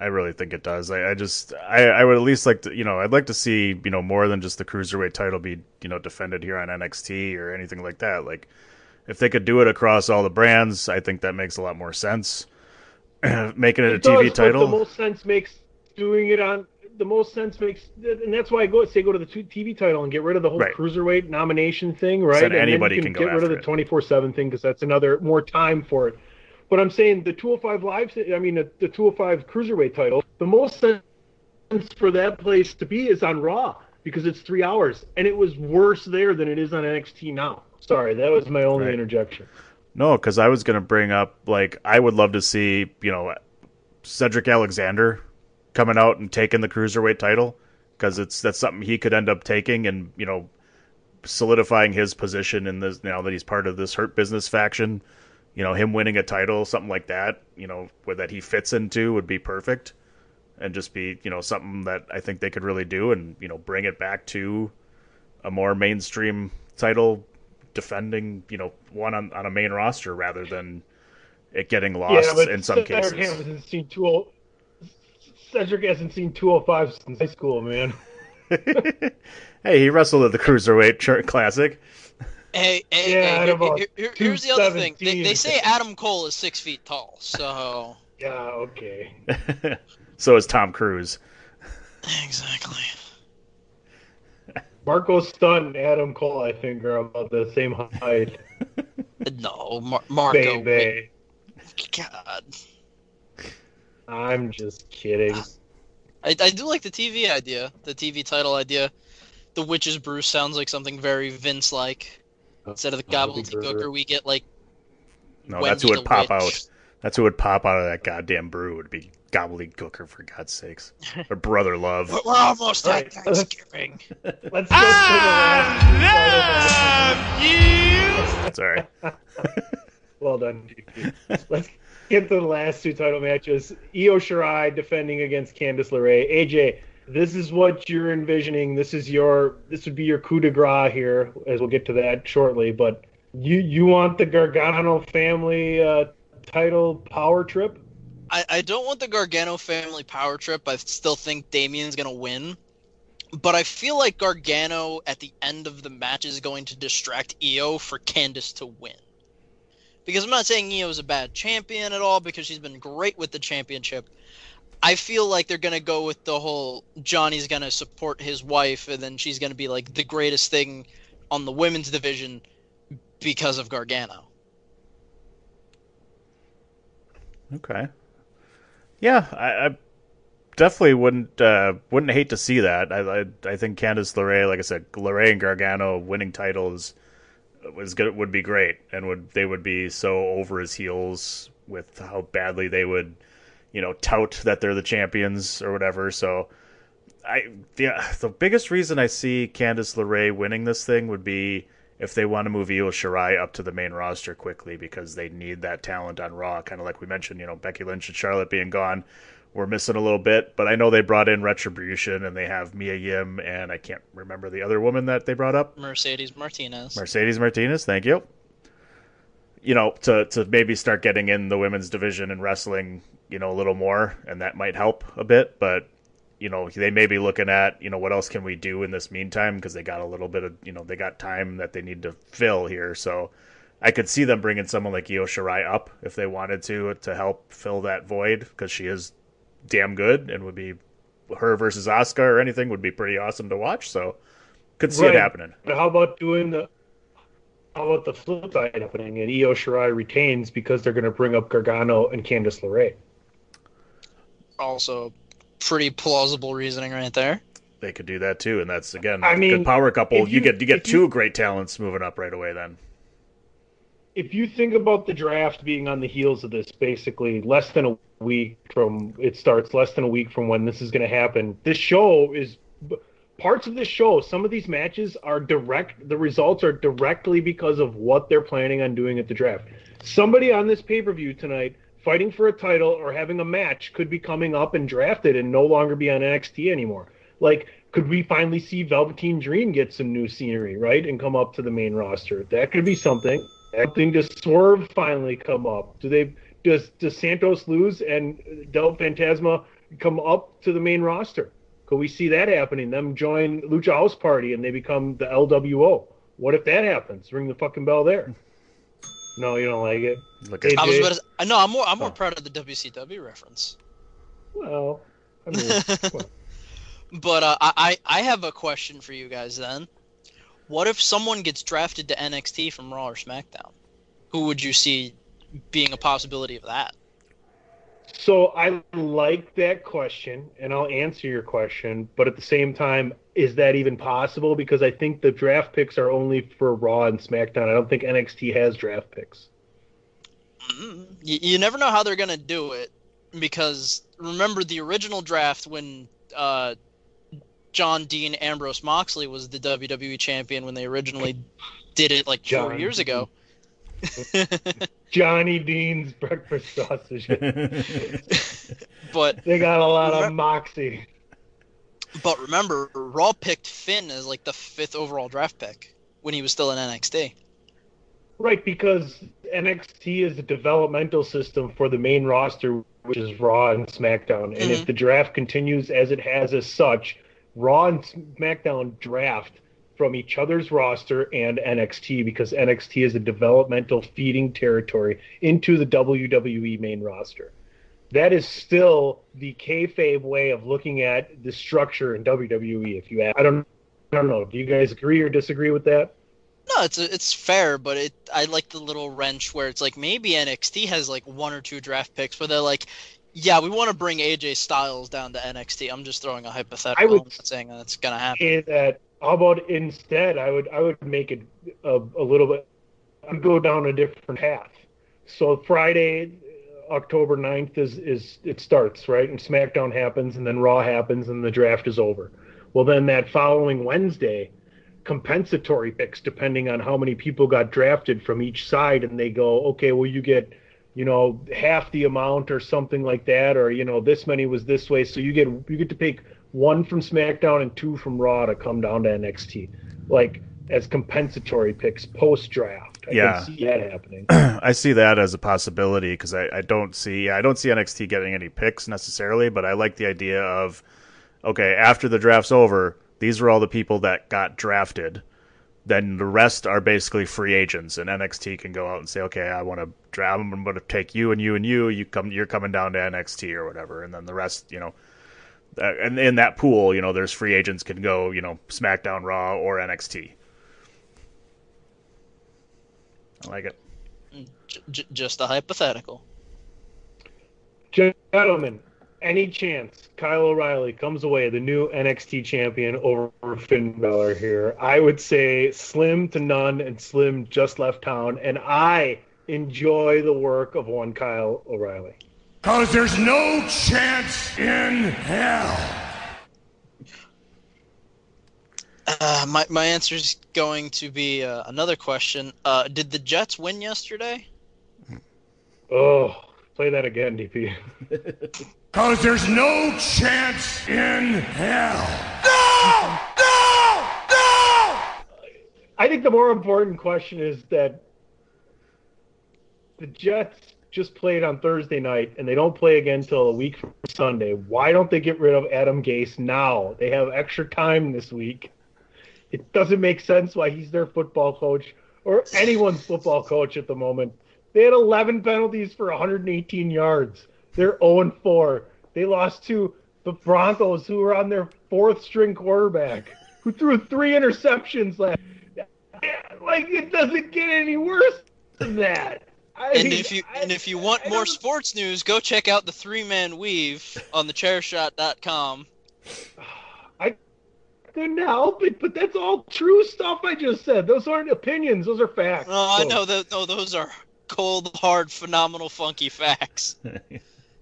I really think it does. I, I just, I, I would at least like to, you know, I'd like to see, you know, more than just the cruiserweight title be, you know, defended here on NXT or anything like that. Like, if they could do it across all the brands, I think that makes a lot more sense. Making it a does, TV title, The most sense makes doing it on the most sense makes, and that's why I go say go to the TV title and get rid of the whole Right. cruiserweight nomination thing, right? then and anybody then can you go can get rid of the twenty four seven thing because that's another more time for it. But I'm saying the 205 live, I mean the, the 205 cruiserweight title, the most sense for that place to be is on Raw because it's three hours, and it was worse there than it is on NXT now. Sorry, that was my only Right. interjection. No, because I was gonna bring up like I would love to see you know Cedric Alexander coming out and taking the cruiserweight title because it's that's something he could end up taking and you know solidifying his position in this now that he's part of this Hurt Business faction. You know, him winning a title, something like that. You know, where that he fits into would be perfect, and just be you know something that I think they could really do and you know bring it back to a more mainstream title defending, you know, one on, on a main roster rather than it getting lost in some Cedric cases. hasn't seen two oh, Cedric hasn't seen 205 since high school, man. hey, he wrestled at the Cruiserweight Classic. Hey, hey, Yeah, hey, here- here- here- here's the other thing. They, they say Adam Cole is six feet tall, so Yeah, okay. so is Tom Cruise. exactly. Marko Stunt and Adam Cole, I think, are about the same height. No, Mar- Marko. Baby. God, I'm just kidding. I, I do like the TV idea, the TV title idea. The Witch's Brew sounds like something very Vince-like. Instead of the that'd gobbledygooker, we get like No, Wendy that's who would pop Witch. out. That's who would pop out of that goddamn brew. Would be gobbledygooker for God's sakes. Or brother love. We're, we're almost Right. at Thanksgiving. Let's go ah, to the last. That's all right. Well done, GP. Let's get to the last two title matches. Io Shirai defending against Candice LeRae. AJ, this is what you're envisioning. This is your. This would be your coup de grace here, as we'll get to that shortly. But you you want the Gargano family uh, title power trip? I, I don't want the Gargano family power trip. I still think Damian's gonna win. But I feel like Gargano at the end of the match is going to distract Io for Candice to win. Because I'm not saying Io is a bad champion at all, because she's been great with the championship. I feel like they're gonna go with the whole Johnny's gonna support his wife, and then she's gonna be like the greatest thing on the women's division because of Gargano. Okay. Yeah, I, I definitely wouldn't uh, wouldn't hate to see that. I I, I think Candice LeRae, like I said, LeRae and Gargano winning titles was good would be great, and would they would be so over his heels with how badly they would, you know, tout that they're the champions or whatever. So. I yeah, the biggest reason I see Candice LeRae winning this thing would be if they want to move Io Shirai up to the main roster quickly because they need that talent on Raw. Kind of like we mentioned, you know, Becky Lynch and Charlotte being gone, we're missing a little bit. But I know they brought in Retribution and they have Mia Yim and I can't remember the other woman that they brought up. Mercedes Martinez. Mercedes Martinez, thank you. You know, to to maybe start getting in the women's division and wrestling, you know, a little more, and that might help a bit. But you know, they may be looking at, you know, what else can we do in this meantime because they got a little bit of, you know, they got time that they need to fill here. So I could see them bringing someone like Io Shirai up if they wanted to to help fill that void because she is damn good and would be her versus Oscar or anything would be pretty awesome to watch. So could see Right. it happening. But how about doing the? How about the flip side happening and Io Shirai retains because they're going to bring up Gargano and Candice LeRae? Also pretty plausible reasoning right there. They could do that too, and that's again I a mean, good power couple. You, you- get you get if you- two great talents moving up right away. Then if you think about the draft being on the heels of this, basically less than a week from it starts, less than a week from when this is going to happen. This show is parts of this show. Some of these matches are direct. The results are directly because of what they're planning on doing at the draft. Somebody on this pay per view tonight fighting for a title or having a match could be coming up and drafted and no longer be on NXT anymore. Like, could we finally see Velveteen Dream get some new scenery, right, and come up to the main roster? That could be something. Something does Swerve finally come up? Do they does does Santos lose and Del Fantasma come up to the main roster? Could we see that happening? Them join Lucha House Party and they become the LWO. What if that happens? Ring the fucking bell there. No, you don't like it. look Hey, at I was Jay- about to, I know I'm more I'm more Oh. proud of the WCW reference. Well, I mean, well, But uh, I I I have a question for you guys then. What if someone gets drafted to NXT from Raw or SmackDown? Who would you see being a possibility of that? So I like that question, and I'll answer your question. But at the same time, is that even possible? Because I think the draft picks are only for Raw and SmackDown. I don't think NXT has draft picks. Mm, You, you never know how they're gonna do it because remember the original draft when uh, John Dean Ambrose Moxley was the WWE champion when they originally did it like four John years ago. Johnny Dean's breakfast sausage. but they got a lot of moxie. but remember, Raw picked Finn as like the fifth overall draft pick when he was still in NXT. Right, because NXT is a developmental system for the main roster which is Raw and SmackDown. And Mhm. if the draft continues as it has as such, Raw and SmackDown draft from each other's roster and NXT because NXT is a developmental feeding territory into the WWE main roster. That is still the kayfabe way of looking at the structure in WWE. If you ask, I don't, I don't know. Do you guys agree or disagree with that? No, it's it's fair, but it I like the little wrench where it's like maybe NXT has like one or two draft picks where they're like, yeah, we want to bring AJ Styles down to NXT. I'm just throwing a hypothetical. I would I'm not saying that's gonna happen. That how about instead? I would I would make it a, a little bit. I'd go down a different path. So Friday, uh, October 9th is is it starts right, and SmackDown happens, and then Raw happens, and the draft is over. Well, then that following Wednesday, compensatory picks depending on how many people got drafted from each side, and they go, okay, well you get you know half the amount or something like that, or you know this many was this way, so you get you get to pick one from SmackDown and two from Raw to come down to NXT, like as compensatory picks post draft. I Yeah. can see that happening. I see that as a possibility because I, I don't see I don't see NXT getting any picks necessarily, but I like the idea of okay after the draft's over, these are all the people that got drafted. Then the rest are basically free agents, and NXT can go out and say, okay, I want to draft. I'm going to take you and you and you. You come, you're coming down to NXT or whatever, and then the rest, you know. Uh, and in that pool, you know, there's free agents can go, you know, SmackDown, Raw, or NXT. I like it. J- j- just a hypothetical. Gentlemen, any chance Kyle O'Reilly comes away the new NXT champion over Finn Balor here? I would say slim to none, and Slim just left town, and I enjoy the work of one Kyle O'Reilly. Cause there's no chance in hell. Uh, my my answer is going to be uh, another question. Uh, did the Jets win yesterday? Oh, play that again, DP. Cause there's no chance in hell. No! No! No! I think the more important question is that the Jets just played on Thursday night and they don't play again until a week from Sunday. Why don't they get rid of Adam Gase now? They have extra time this week. It doesn't make sense why he's their football coach or anyone's football coach at the moment. They had 11 penalties for 118 yards. They're 0 4. They lost to the Broncos, who were on their fourth string quarterback, who threw three interceptions last. Like it doesn't get any worse than that. I And mean, if you I- and if you want I more don't- sports news, go check out the three man weave on the chairshot.com. I couldn't help it, but that's all true stuff I just said. Those aren't opinions; those are facts. Oh, I know that. No, those are cold, hard, phenomenal, funky facts.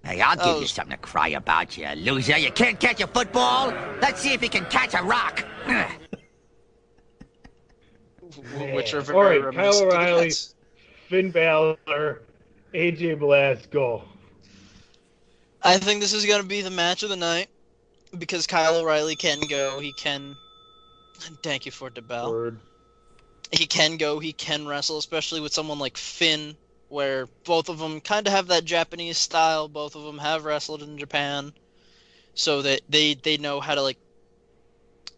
Hey, I'll give Oh. you something to cry about, you loser. You can't catch a football? Let's see if you can catch a rock. Which are very right, reminiscent Kyle the O'Reilly. Jets. Finn Balor, AJ Blasco. I think this is going to be the match of the night because Kyle O'Reilly can go. He can. Thank you for DeBell. Word. he can go, he can wrestle, especially with someone like Finn, where both of them kind of have that Japanese style. Both of them have wrestled in Japan, so that they they know how to like.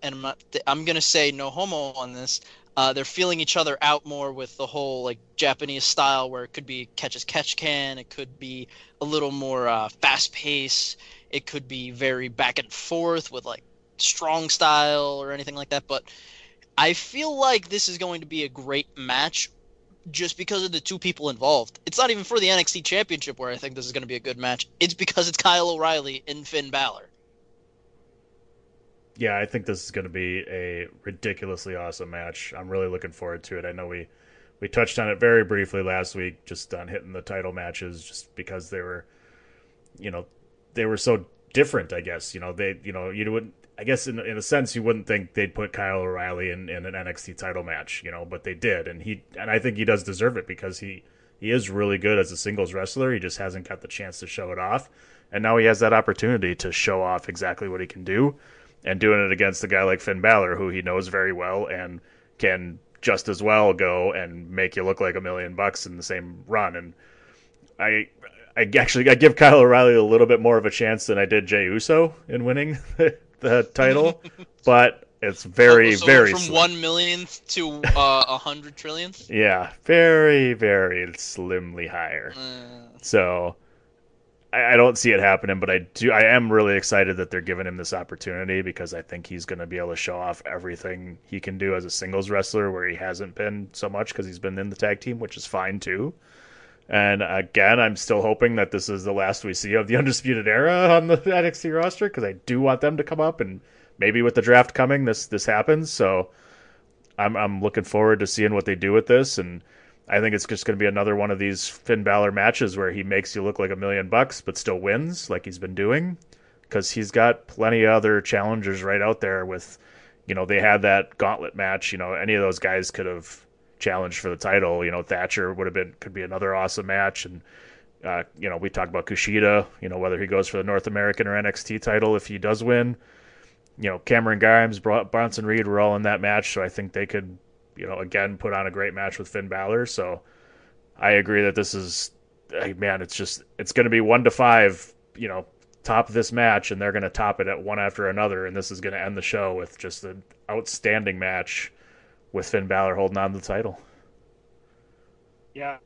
And I'm not. I'm gonna say no homo on this. Uh, they're feeling each other out more with the whole like Japanese style, where it could be catch as catch can, it could be a little more uh, fast pace, it could be very back and forth with like strong style or anything like that. But I feel like this is going to be a great match just because of the two people involved. It's not even for the NXT Championship where I think this is going to be a good match. It's because it's Kyle O'Reilly and Finn Balor. Yeah, I think this is going to be a ridiculously awesome match. I'm really looking forward to it. I know we we touched on it very briefly last week, just on hitting the title matches, just because they were, you know, they were so different. I guess you know they, you know, you wouldn't. I guess in in a sense you wouldn't think they'd put Kyle O'Reilly in, in an NXT title match, you know, but they did, and he and I think he does deserve it because he he is really good as a singles wrestler. He just hasn't got the chance to show it off, and now he has that opportunity to show off exactly what he can do and doing it against a guy like Finn Balor, who he knows very well and can just as well go and make you look like a million bucks in the same run. And I I actually I give Kyle O'Reilly a little bit more of a chance than I did Jey Uso in winning the title, but it's very so very from slim. one millionth to uh, a hundred trillionth. yeah very very slimly higher. Uh, So I, don't see it happening, but I do. I am really excited that they're giving him this opportunity because I think he's going to be able to show off everything he can do as a singles wrestler, where he hasn't been so much because he's been in the tag team, which is fine too. And again, I'm still hoping that this is the last we see of the Undisputed Era on the NXT roster because I do want them to come up, and maybe with the draft coming, this this happens. So I'm I'm looking forward to seeing what they do with this, and I think it's just going to be another one of these Finn Balor matches where he makes you look like a million bucks, but still wins like he's been doing, because he's got plenty of other challengers right out there. With, you know, they had that gauntlet match. You know, any of those guys could have challenged for the title. You know, Thatcher would have been could be another awesome match, and uh, you know, we talked about Kushida. You know, whether he goes for the North American or NXT title if he does win. You know, Cameron Grimes, Bron- Bronson Reed were all in that match, so I think they could you know, again, put on a great match with Finn Balor. So I agree that this is, man, it's just, it's going to be one to five, you know, top this match, and they're going to top it at one after another. And this is going to end the show with just an outstanding match with Finn Balor holding on to the title. Yeah,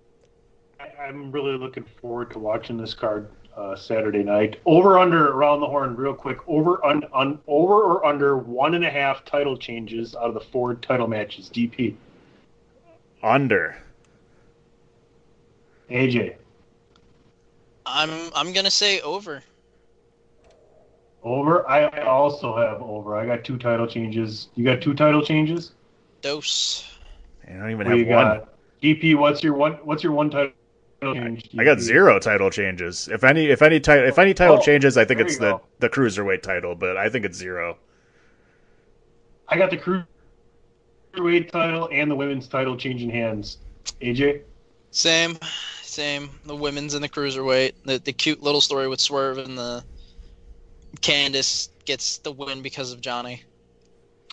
I'm really looking forward to watching this card uh, Saturday night. Over under around the horn, real quick. Over un, un, over or under one and a half title changes out of the four title matches. DP Under. AJ I'm I'm gonna say over. over. I also have over. I got two title changes. You got two title changes. Dose. I don't even What have you one. got? DP, what's your one? What's your one title change? I got zero title changes. If any, if any title, if any title Oh, changes, I think it's the go. the cruiserweight title, but I think it's zero. I got the cruiserweight title and the women's title changing hands. AJ. Same, same. The women's and the cruiserweight. The the cute little story with Swerve and the Candice gets the win because of Johnny.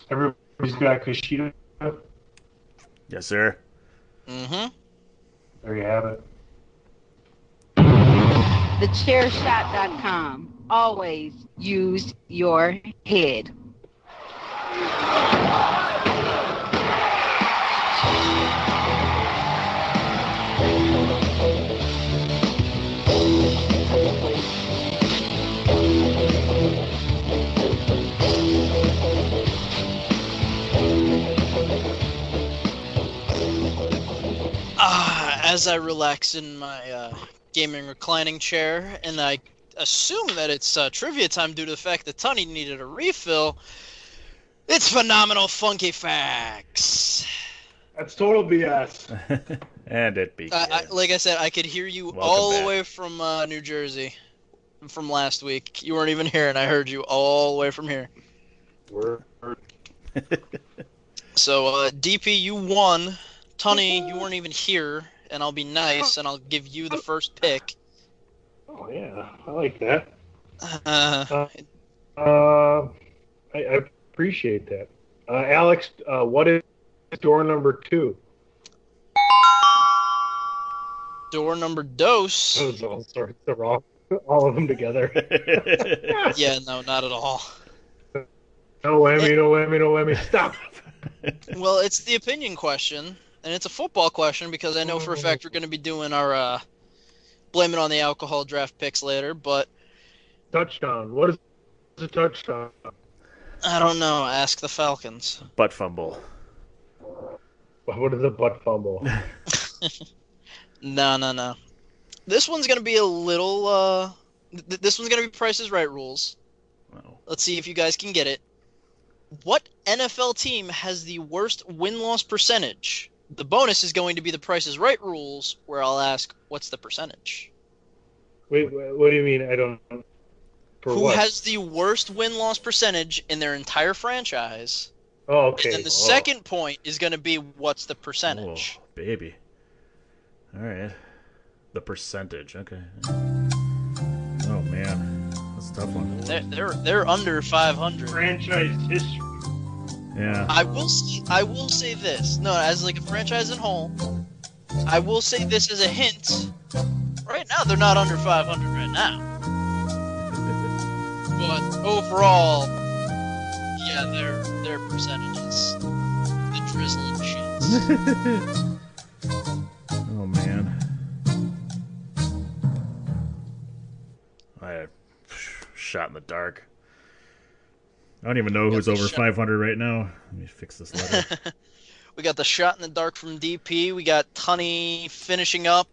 Everybody's got Kushida. Yes, sir. Mm-hmm. There you have it. TheChairShot.com. Always use your head. Ah, as I relax in my uh, gaming reclining chair, and I assume that it's uh, trivia time due to the fact that Tony needed a refill. It's phenomenal funky facts. That's total BS. and it be. I, I, like I said, I could hear you Welcome all back. the way from uh, New Jersey, from last week. You weren't even here, and I heard you all the way from here. Word. So, uh, DP, you won. Tony, you weren't even here, and I'll be nice, and I'll give you the first pick. Oh yeah, I like that. Uh, Uh, I, I appreciate that. Uh, Alex, uh, what is door number two? door number dose. That was all sorts of wrong. All of them together. Yeah, no, not at all. No whammy, no whammy, no whammy. Stop. Well, it's the opinion question, and it's a football question because I know for a fact we're going to be doing our uh, blame it on the alcohol draft picks later. But Touchdown. What is a touchdown? I don't know. Ask the Falcons. Butt fumble. What is a butt fumble? No, no, no. This one's going to be a little. Uh, th- this one's going to be Price's Right rules. Wow. Let's see if you guys can get it. What NFL team has the worst win loss percentage? The bonus is going to be the Price is Right rules, where I'll ask, what's the percentage? Wait, wait, what do you mean? I don't. For Who what? has the worst win loss percentage in their entire franchise? Oh, okay. And then the Oh. second point is going to be what's the percentage? Oh, baby. All right. The percentage. Okay. Oh man, that's a tough one. They're, they're they're under 500. franchise history. Yeah. I will say, I will say this. No, as like a franchise in whole, I will say this as a hint. Right now, they're not under 500 right now. But overall, yeah, their their percentages, the drizzling shits. oh man. I shot in the dark. I don't even know who's over shot- 500 right now. Let me fix this letter. we got the shot in the dark from DP. We got Tunney finishing up.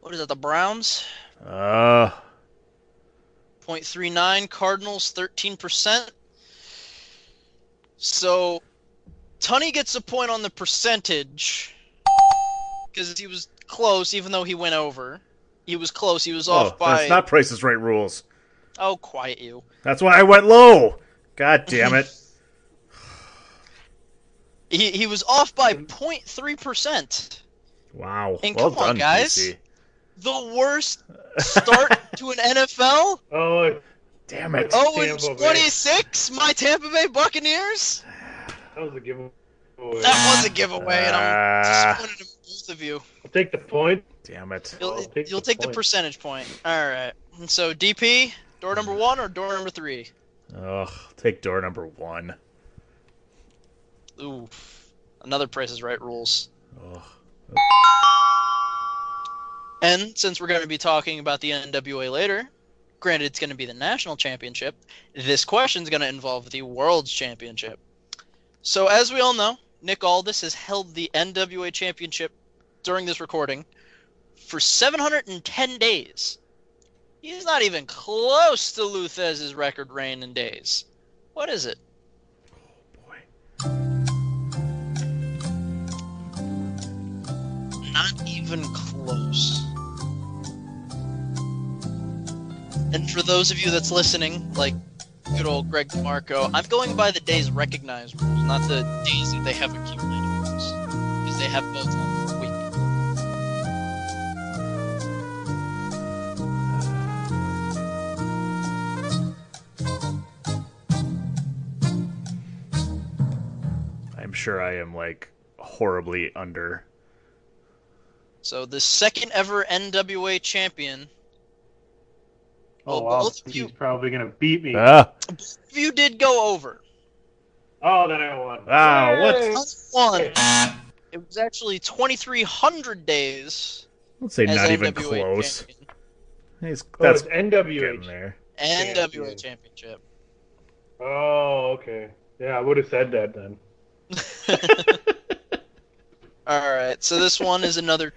What is that? The Browns. uh, 0.39 Cardinals 13%. So Tunney gets a point on the percentage because he was close, even though he went over. He was close. He was off oh, by. that's not Price's Right rules. Oh, quiet you. That's why I went low. God damn it. He he was off by 0.3 percent. Wow. And well come on, done, guys. PC. The worst start to an NFL. Oh, Damn it. Oh, and Tampa Bay. 26. My Tampa Bay Buccaneers. that was a giveaway. That was a giveaway, and I'm Ah. disappointed in both of you. I'll take the point. Damn it. You'll, I'll take you'll the take the percentage point. All right. So DP, door number one or door number three? Ugh, take door number one. Ooh, another Price is Right rules. Ugh. And since we're going to be talking about the NWA later, granted it's going to be the national championship, this question is going to involve the world's championship. So as we all know, Nick Aldis has held the NWA championship during this recording for 710 days. He's not even close to Lou Thesz's record reign in days. What is it? Oh boy. Not even close. And for those of you that's listening, like good old Greg DeMarco, I'm going by the days recognized rules, not the days that they have accumulated rules. Because they have both sure I am like horribly under. So the second ever NWA champion. Oh, Well, wow. both of you, He's probably going to beat me. Ah, both of you did go over. oh, then I won. Ah, what? Yay! One. It was actually 2,300 days let's say as not even NWA close. champion. He's, Oh, that's it's NWA. there. NWA championship. Oh, okay. Yeah, I would have said that then. All right, so this one is another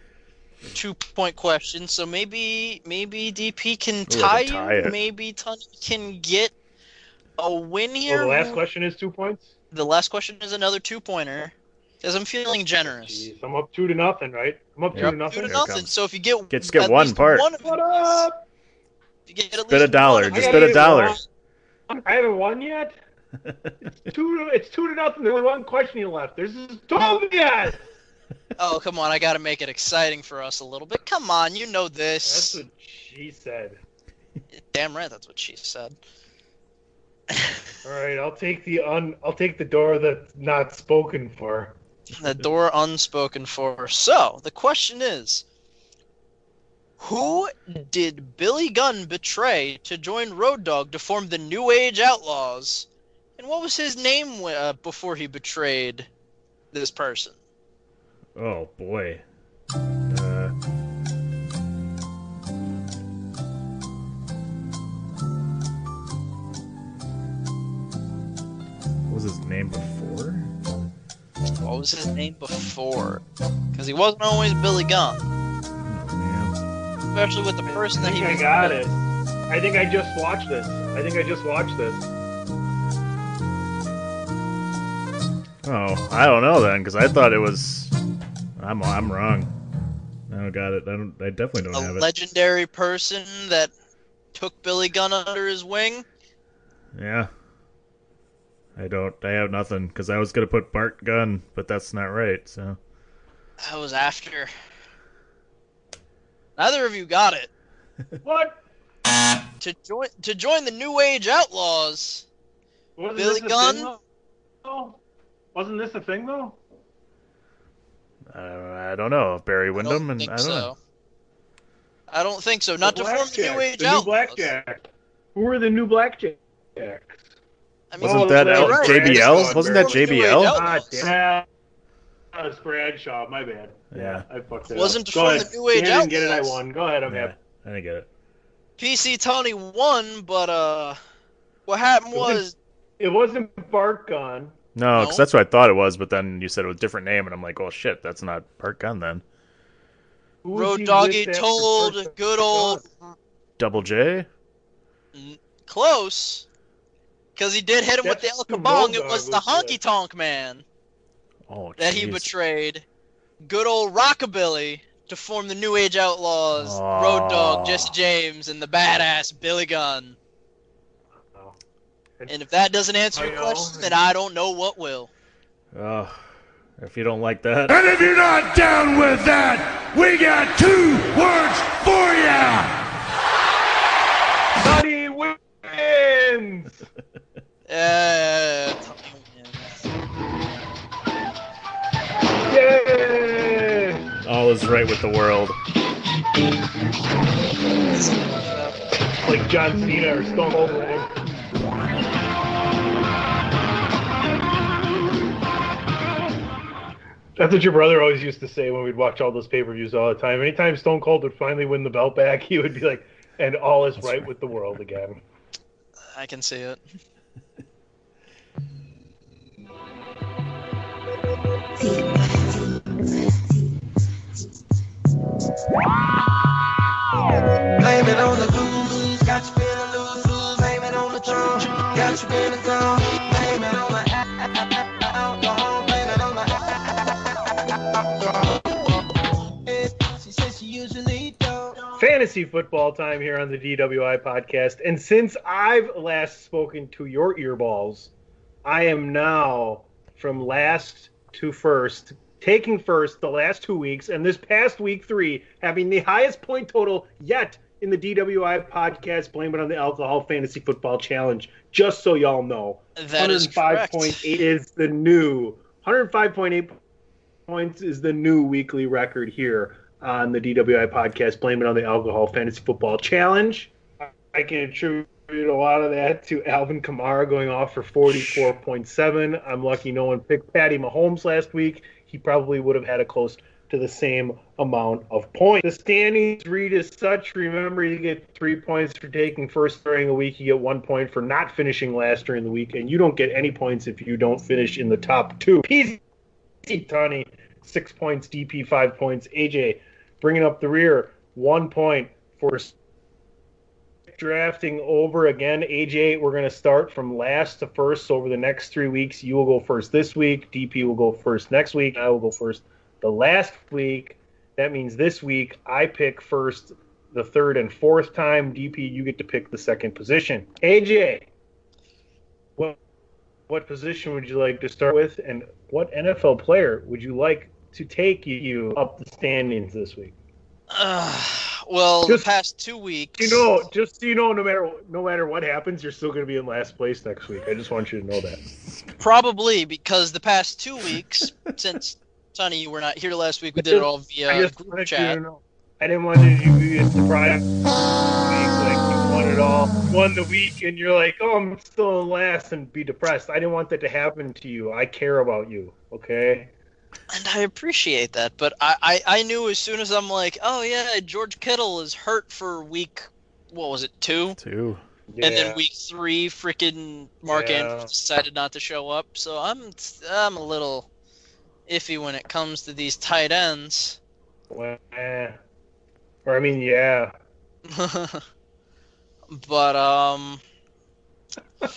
two-point question. So maybe maybe DP can I tie can tie you. it. Maybe Tunney can get a win here. Oh, the last question is two points? The last question is another two-pointer. Because I'm feeling generous. Jeez, I'm up two to nothing, right? I'm up two Yep. to nothing. Two to nothing. So if you get Just get at one part. one of What up? you get at Just bet a dollar, one just I bet a dollar. get one. I haven't won yet. It's two. To, it's two to nothing. There's only one question left. There's yet. Oh come on! I got to make it exciting for us a little bit. Come on, you know this. That's what she said. Damn right, that's what she said. All right, I'll take the un. I'll take the door that's not spoken for. the door unspoken for. So the question is, who did Billy Gunn betray to join Road Dogg to form the New Age Outlaws, and what was his name uh, before he betrayed this person? Oh boy. Uh, what was his name before? What was his name before? Because he wasn't always Billy Gunn, Oh, man. especially with the person I that he think I was. got it. I think I just watched this. I think I just watched this. Oh, I don't know then, because I thought it was. I'm I'm wrong. I don't got it. I don't. I definitely don't A have it. legendary person that took Billy Gunn under his wing. Yeah. I don't. I have nothing because I was gonna put Bart Gunn, but that's not right. So That was after. Neither of you got it. What? To join to join the New Age Outlaws. Wasn't Billy this Gunn? Thing, though? Wasn't this a thing though? uh, I don't know Barry I Windham don't and think I don't so. know. I don't think so. Not to form the new Blackjack, age the new Outlaws. blackjack. Who are the new blackjacks? I mean, Wasn't Oh, that L- right. JBL? Wasn't that Form the new age JBL? Outlaws. Ah, damn. That was Bradshaw. My bad. Yeah. I fucked it Wasn't up. to Go form ahead. the New Age Dan didn't get it. I won. Go ahead. I'm Yeah, happy. I didn't get it. PC Tunney won, but uh, what happened It wasn't- was It wasn't Bart Gunn. No, because No? that's what I thought it was, but then you said it was a different name, and I'm like, oh shit, that's not Bart Gunn then. Who Road he Doggy told good old Double J? close, because he did hit him with the El who Kabong. It was the Honky. Tonk Man Oh, that he betrayed. Good old Rockabilly to form the New Age Outlaws. Aw. Road Dogg, Jesse James, and the badass Billy Gunn. Oh. And if that doesn't answer I your know. question, then I don't know what will. Oh, if you don't like that, And if you're not down with that, we got two words for you. Sonny wins. Uh, Yay! all is right with the world. Like John Cena or Stone Cold. That's what your brother always used to say when we'd watch all those pay-per-views all the time. Anytime Stone Cold would finally win the belt back, he would be like, "And all is right, with the world again." I can see it. Blame it on the blues, got you feeling loose, loose. Blame it on the drunk, got you feeling dumb. Fantasy football time here on the DWI podcast. And since I've last spoken to your earballs, I am now from last to first, taking first the last two weeks, and this past week three, having the highest point total yet in the DWI podcast. Blame it on the Alcohol Fantasy Football Challenge. Just so y'all know, That is correct. 105.8 is the new 105.8 points is the new weekly record here on the DWI podcast. Blame it on the Alcohol Fantasy Football Challenge. I can attribute a lot of that to Alvin Kamara going off for 44.7. I'm lucky no one picked Patty Mahomes last week. He probably would have had a close to the same amount of points. The standings read as such. Remember, you get three points for taking first during a week. You get one point for not finishing last during the week, and you don't get any points if you don't finish in the top two. PC, Tunney, six points. DP, five points. AJ, bringing up the rear, one point for drafting over again. AJ, we're going to start from last to first. So over the next three weeks, you will go first this week. DP will go first next week. I will go first the last week. That means this week I pick first the third and fourth time. DP, you get to pick the second position. AJ, what what position would you like to start with, and what NFL player would you like to take you up the standings this week? Uh, well, Just- the past two weeks. You know, just so you know, no matter no matter what happens, you're still going to be in last place next week. I just want you to know that. Probably because the past two weeks, since Sonny, you were not here last week, we did it all via group chat. I didn't want you to be surprised. Like you won it all, won the week, and you're like, "Oh, I'm still in last," and be depressed. I didn't want that to happen to you. I care about you. Okay. And I appreciate that, but I, I, I knew as soon as I'm like, oh yeah, George Kittle is hurt for week, what was it, two? Two. And then week three, freaking Mark Yeah. Andrews decided not to show up. So I'm I'm a little iffy when it comes to these tight ends. Well, eh. Or I mean, yeah. but um,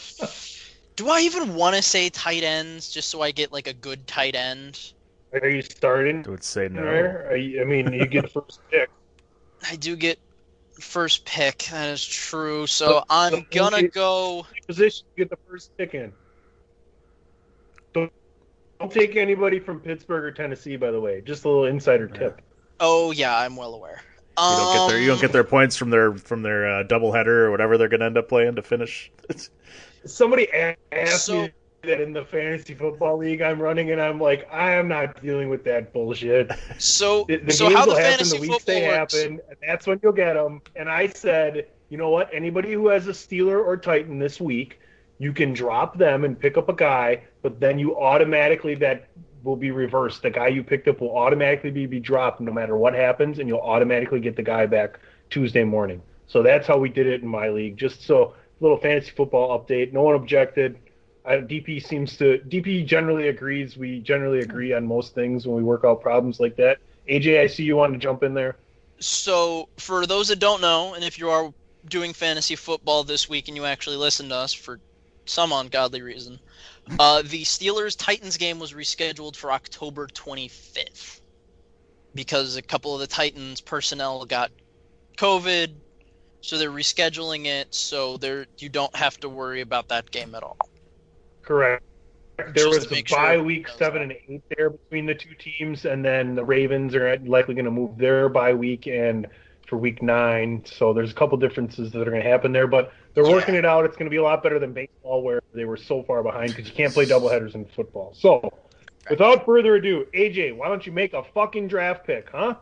do I even want to say tight ends just so I get like a good tight end? Are you starting? I would say no. Are you, I mean, you get first pick. I do get first pick. That is true. So I'm gonna go. Position, you get the first pick in. Don't, don't take anybody from Pittsburgh or Tennessee, by the way. Just a little insider tip. Oh yeah, I'm well aware. You don't get their you don't Um, get their points from their from their uh, doubleheader or whatever they're going to end up playing to finish. Somebody asked So- me that in the fantasy football league I'm running, and I'm like, I am not dealing with that bullshit. So, The, the so games how the will happen fantasy the weeks football they works? happen, and that's when you'll get them. And I said, you know what? Anybody who has a Steeler or Titan this week, you can drop them and pick up a guy, but then you automatically that will be reversed. The guy you picked up will automatically be, be dropped no matter what happens, and you'll automatically get the guy back Tuesday morning. So that's how we did it in my league. Just so little fantasy football update. No one objected. DP seems to DP generally agrees. We generally agree on most things when we work out problems like that. AJ, I see you want to jump in there. So, for those that don't know, and if you are doing fantasy football this week and you actually listen to us for some ungodly reason, uh, the Steelers Titans game was rescheduled for October 25th because a couple of the Titans personnel got COVID, so they're rescheduling it so there you don't have to worry about that game at all. Correct. There Just was to a make sure bye week knows seven and eight there between the two teams, and then the Ravens are likely going to move their bye week and for week nine. So there's a couple differences that are going to happen there, but they're working it out. It's going to be a lot better than baseball, where they were so far behind because you can't play doubleheaders in football. So, without further ado, AJ, why don't you make a fucking draft pick, huh?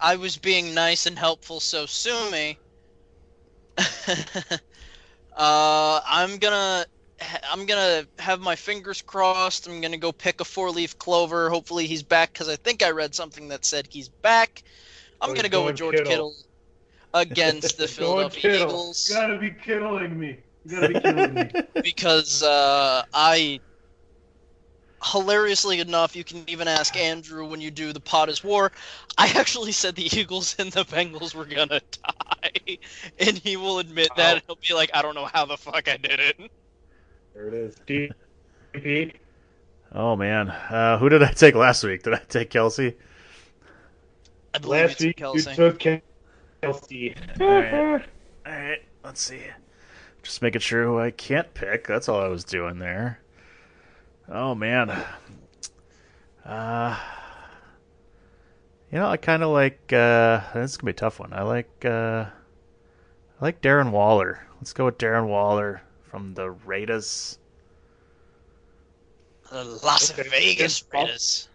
I was being nice and helpful, so sue me. uh, I'm gonna, I'm gonna have my fingers crossed. I'm gonna go pick a four-leaf clover. Hopefully he's back, because I think I read something that said he's back. I'm Oh, gonna go going with George Kittle. Kittle, against the Philadelphia Kittle. Eagles You gotta be kidding me. You gotta be kidding me. because uh, I hilariously enough, you can even ask Andrew when you do the pot is war. I actually said the Eagles and the Bengals were gonna die, and he will admit that. and He'll be like, I don't know how the fuck I did it. There it is. DP. Oh man, uh, who did I take last week? Did I take Kelce? I believe Last week Kelce. you took Kelce. All right. All right, let's see. Just making sure who I can't pick. That's all I was doing there. Oh man. Uh, you know, I kind of like. Uh, this is gonna be a tough one. I like. Uh, I like Darren Waller. Let's go with Darren Waller from the Raiders. The Las Okay. Vegas Good. Raiders.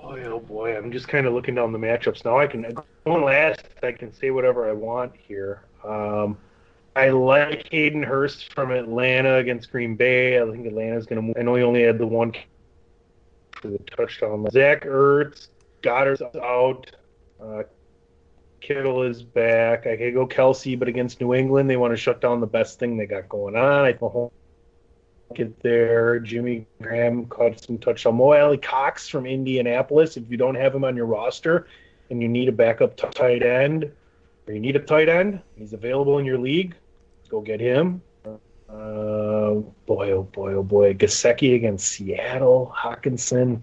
Boy, oh boy, I'm just kind of looking down the matchups now. I can going last. I can say whatever I want here. Um, I like Hayden Hurst from Atlanta against Green Bay. I think Atlanta's going to move. I know he only had the one for the touchdown. Zach Ertz, Goedert's out. Uh, Kittle is back. I could go Kelce, but against New England, they want to shut down the best thing they got going on. I think get there. Jimmy Graham caught some touchdown. Mo Alie-Cox from Indianapolis. If you don't have him on your roster and you need a backup tight end, or you need a tight end, he's available in your league. Go get him. Uh, boy, oh boy, oh boy. Gesicki against Seattle. Hockenson.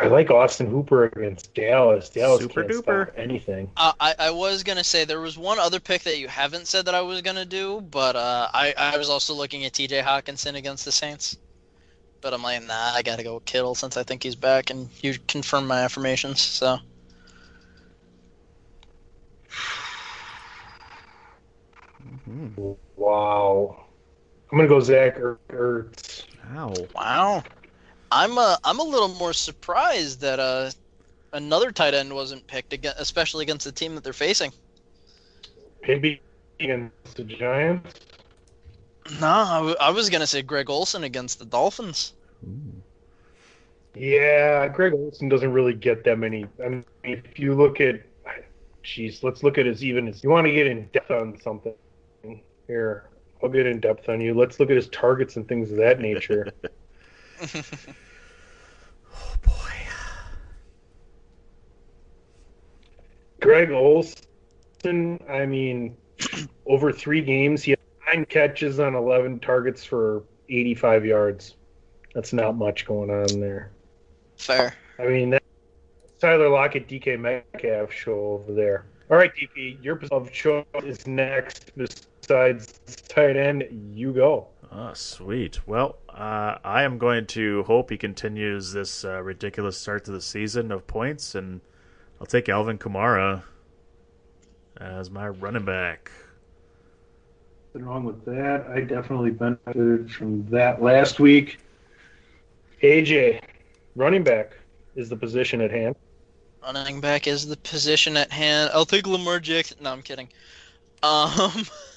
I like Austin Hooper against Dallas. Dallas Super can't duper. stop anything. Uh, I, I was gonna say there was one other pick that you haven't said that I was gonna do, but uh, I I was also looking at T.J. Hockenson against the Saints, but I'm like, nah, I gotta go with Kittle since I think he's back, and you confirmed my affirmations. So Wow. I'm gonna go Zach Er- Ertz. Ow. wow, I'm uh I'm a little more surprised that uh another tight end wasn't picked again, especially against the team that they're facing. Maybe against the Giants. No, I, w- I was gonna say Greg Olsen against the Dolphins. Yeah, Greg Olsen doesn't really get that many. I mean, if you look at, jeez, let's look at his even. His, you want to get in depth on something here? I'll get in depth on you. Let's look at his targets and things of that nature. Oh boy. Greg Olsen, I mean, over three games, he had nine catches on 11 targets for 85 yards. That's not much going on there. Fair. I mean, that's Tyler Lockett, DK Metcalf show over there. All right, DP, your position of choice is next. Besides tight end, you go. Oh, sweet. Well, uh, I am going to hope he continues this uh, ridiculous start to the season of points, and I'll take Alvin Kamara as my running back. Nothing wrong with that. I definitely benefited from that last week. AJ, running back is the position at hand. Running back is the position at hand. I'll take Lamar Jackson. No, I'm kidding. Um,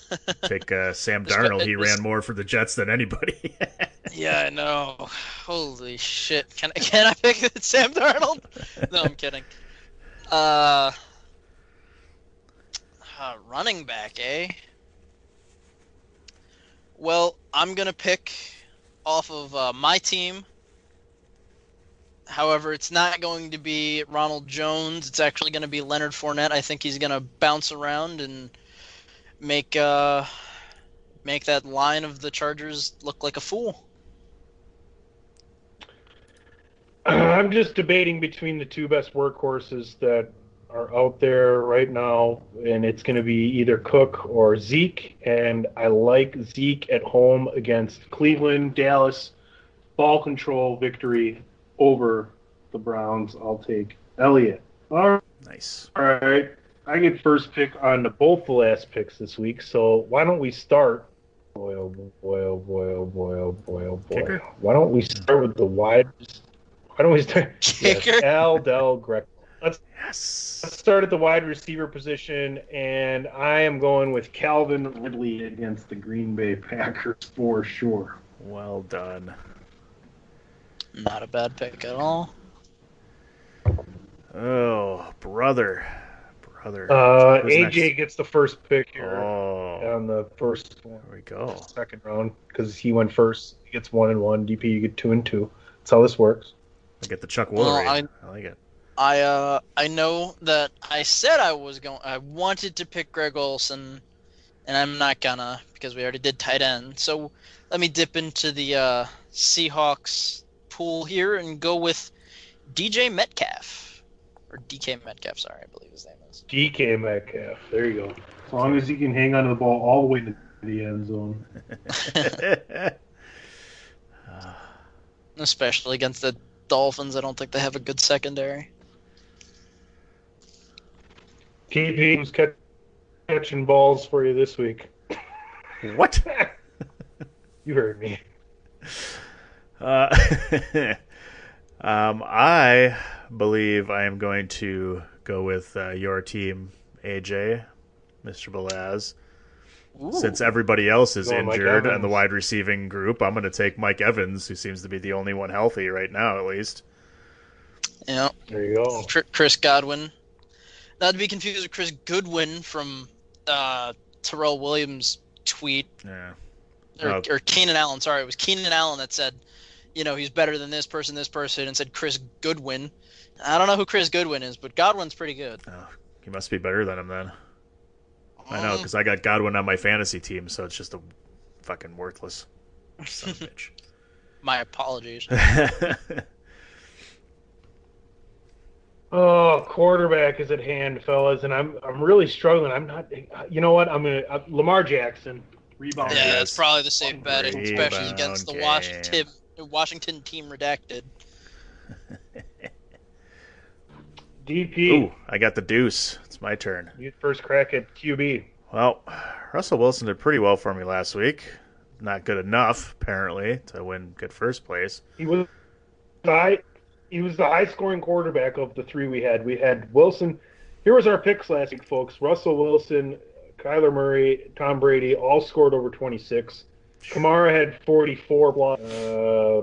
Take uh, Sam Darnold. He ran more for the Jets than anybody. yeah, I know. Holy shit! Can I can I pick Sam Darnold? No, I'm kidding. Uh, uh, running back, eh? Well, I'm gonna pick off of uh, my team. However, it's not going to be Ronald Jones. It's actually going to be Leonard Fournette. I think he's going to bounce around and make uh, make that line of the Chargers look like a fool. I'm just debating between the two best workhorses that are out there right now, and it's going to be either Cook or Zeke. And I like Zeke at home against Cleveland, Dallas, ball control victory over the Browns. I'll take Elliott. All nice. right, I get first pick on the, both the last picks this week. So why don't we start? Boy, oh boy, oh boy, oh boy, oh boy, oh boy. Oh Kicker? Why don't we start with the wide? Why don't we start? Kicker? Yes, Al Del Greco. Let's Yes. let's start at the wide receiver position, and I am going with Calvin Ridley against the Green Bay Packers for sure. Well done. Not a bad pick at all. Oh, brother. Brother. Uh, AJ next? gets the first pick here Oh, on the first one. there we go. second round because he went first. He gets one and one. DP, you get two and two. That's how this works. I get the Chuck Well, Wolverine. I, like it. I uh I know that I said I was going I wanted to pick Greg Olsen and I'm not gonna because we already did tight end. So let me dip into the uh Seahawks pool here and go with DJ Metcalf or DK Metcalf, sorry, I believe his name is. DK Metcalf. There you go. As long as he can hang on to the ball all the way to the end zone. Especially against the Dolphins, I don't think they have a good secondary. DP, who's catch, catching balls for you this week? what? You heard me. Uh, um, I believe I am going to go with uh, your team, AJ, Mr. Belaz. Since everybody else is Going injured and the wide receiving group, I'm going to take Mike Evans, who seems to be the only one healthy right now, at least. Yeah. There you go. Chris Godwin. Not to be confused with Chris Goodwin from uh, Terrell Williams' tweet, Yeah. or, Oh. or Keenan Allen. Sorry, it was Keenan Allen that said, you know, he's better than this person, this person, and said Chris Goodwin. I don't know who Chris Goodwin is, but Godwin's pretty good. Oh, he must be better than him then. I know, Um, because I got Godwin on my fantasy team, so it's just a fucking worthless son of bitch. My apologies. Oh, quarterback is at hand, fellas, and I'm I'm really struggling. I'm not. You know what? I'm gonna uh, Lamar Jackson rebound. yeah, Yes. that's probably the safe bet, Rebound especially against the game. Washington Washington team redacted. DP, Ooh, I got the deuce. It's my turn. you first crack at QB. Well, Russell Wilson did pretty well for me last week. Not good enough, apparently, to win good first place. He was the high, he was the high scoring quarterback of the three we had. We had Wilson. Here was our picks last week, folks. Russell Wilson, Kyler Murray, Tom Brady all scored over 26. Kamara had 44 blocks. Uh,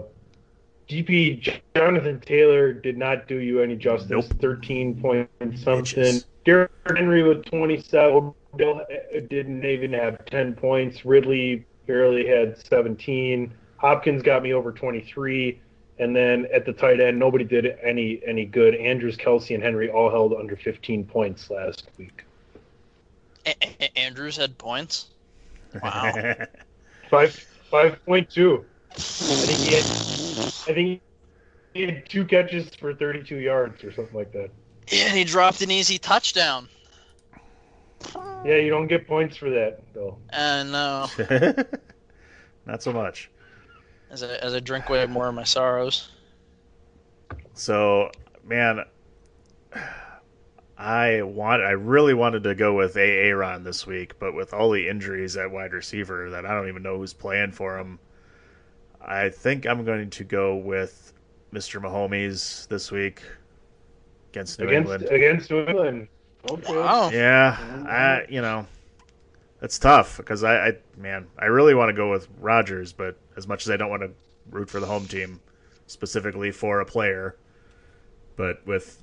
DP Jonathan Taylor did not do you any justice. Nope. 13 point something. Bitches. Derrick Henry with 27. Odell didn't even have 10 points. Ridley barely had 17. Hopkins got me over 23. And then at the tight end, nobody did any any good. Andrews, Kelce, and Henry all held under 15 points last week. A- A- Andrews had points. Wow. Five five point two. I think he had I think he had two catches for 32 yards or something like that. Yeah, and he dropped an easy touchdown. Yeah, you don't get points for that though. And uh, Not so much. as I as I drink way more of my sorrows. So, man, I want I really wanted to go with A. Aaron this week, but with all the injuries at wide receiver that I don't even know who's playing for him, I think I'm going to go with Mr. Mahomes this week against New against England. against New England. Okay. Wow. Yeah, I you know, it's tough because I, I man, I really want to go with Rodgers, but as much as I don't want to root for the home team specifically for a player, but with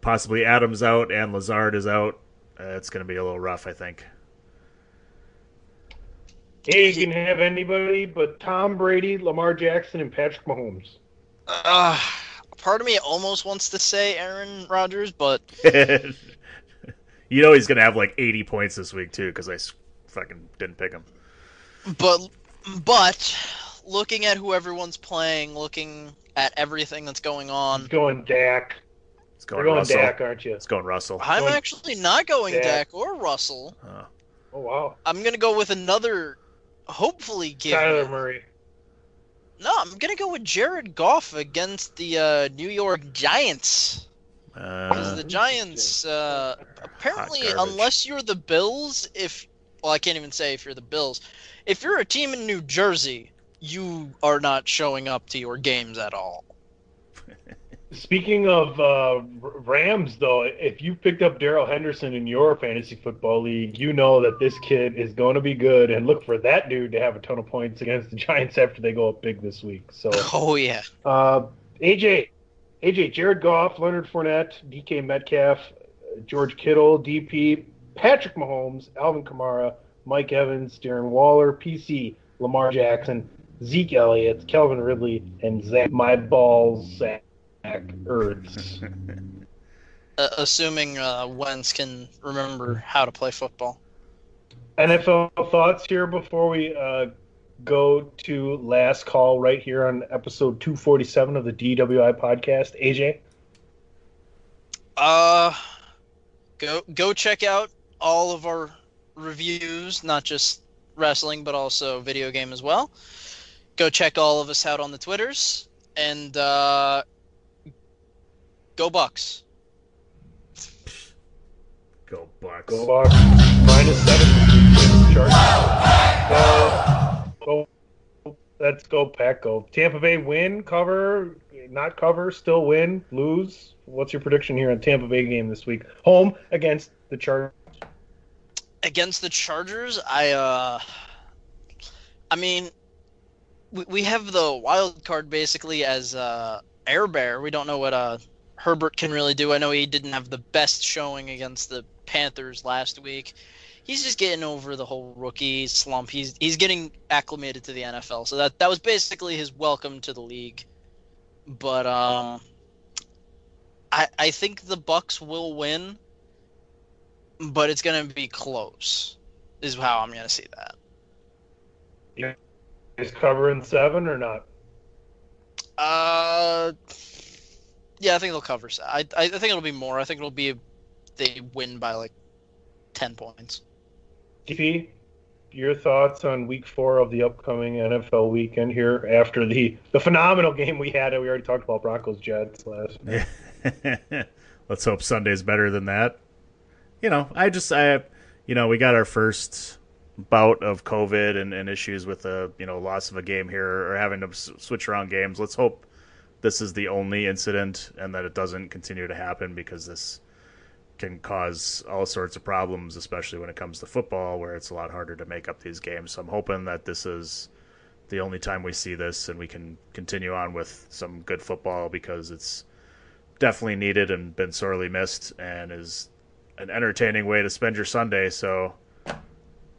possibly Adams out and Lazard is out, uh, it's going to be a little rough, I think. Hey, you can have anybody but Tom Brady, Lamar Jackson, and Patrick Mahomes. Uh, part of me almost wants to say Aaron Rodgers, but you know he's going to have like 80 points this week too because I fucking didn't pick him. but but looking at who everyone's playing, looking at everything that's going on, Going Dak. It's You're going going Russell. Dak, aren't you? It's going Russell. I'm Going actually not going Dak. Dak or Russell. Uh, Oh wow. I'm gonna go with another, hopefully give. Kyler Murray. No, I'm gonna go with Jared Goff against the uh, New York Giants. Because uh, the Giants, uh, apparently, unless you're the Bills, if well, I can't even say if you're the Bills. If you're a team in New Jersey, you are not showing up to your games at all. Speaking of uh, Rams, though, if you picked up Darrell Henderson in your fantasy football league, you know that this kid is going to be good, and look for that dude to have a ton of points against the Giants after they go up big this week. So, Oh yeah, uh, AJ, AJ, Jared Goff, Leonard Fournette, DK Metcalf, George Kittle, DP, Patrick Mahomes, Alvin Kamara, Mike Evans, Darren Waller, PC, Lamar Jackson, Zeke Elliott, Kelvin Ridley, and Zach My Balls Zach Ertz. uh, assuming uh, Wentz can remember how to play football. NFL thoughts here before we uh, go to last call right here on episode 247 of the DWI podcast. AJ? Uh, go go check out all of our reviews, not just wrestling, but also video game as well. Go check all of us out on the Twitters, and uh, go Bucks. go Bucks. Go Bucks. Minus seven. Chargers. Go. Go. Let's go, Pack. Go. Tampa Bay win, cover, not cover, still win, lose. What's your prediction here on Tampa Bay game this week? Home against the Chargers. against the Chargers, I uh I mean we, we have the wild card basically as uh air bear. We don't know what uh Herbert can really do. I know he didn't have the best showing against the Panthers last week. He's just getting over the whole rookie slump. He's he's getting acclimated to the NFL. So that that was basically his welcome to the league. But um I I think the Bucks will win but it's gonna be close. Is how I'm gonna see that. Is covering seven or not? Uh, yeah, I think they'll cover. I I think it'll be more. I think it'll be they win by like ten points. DP, your thoughts on week four of the upcoming NFL weekend here after the, the phenomenal game we had? We already talked about Broncos Jets last night. Let's hope Sunday's better than that. You know, I just I you know, we got our first bout of COVID and, and issues with the, you know, loss of a game here or having to s- switch around games. Let's hope this is the only incident and that it doesn't continue to happen because this can cause all sorts of problems, especially when it comes to football, where it's a lot harder to make up these games. So I'm hoping that this is the only time we see this and we can continue on with some good football because it's definitely needed and been sorely missed and is an entertaining way to spend your Sunday. So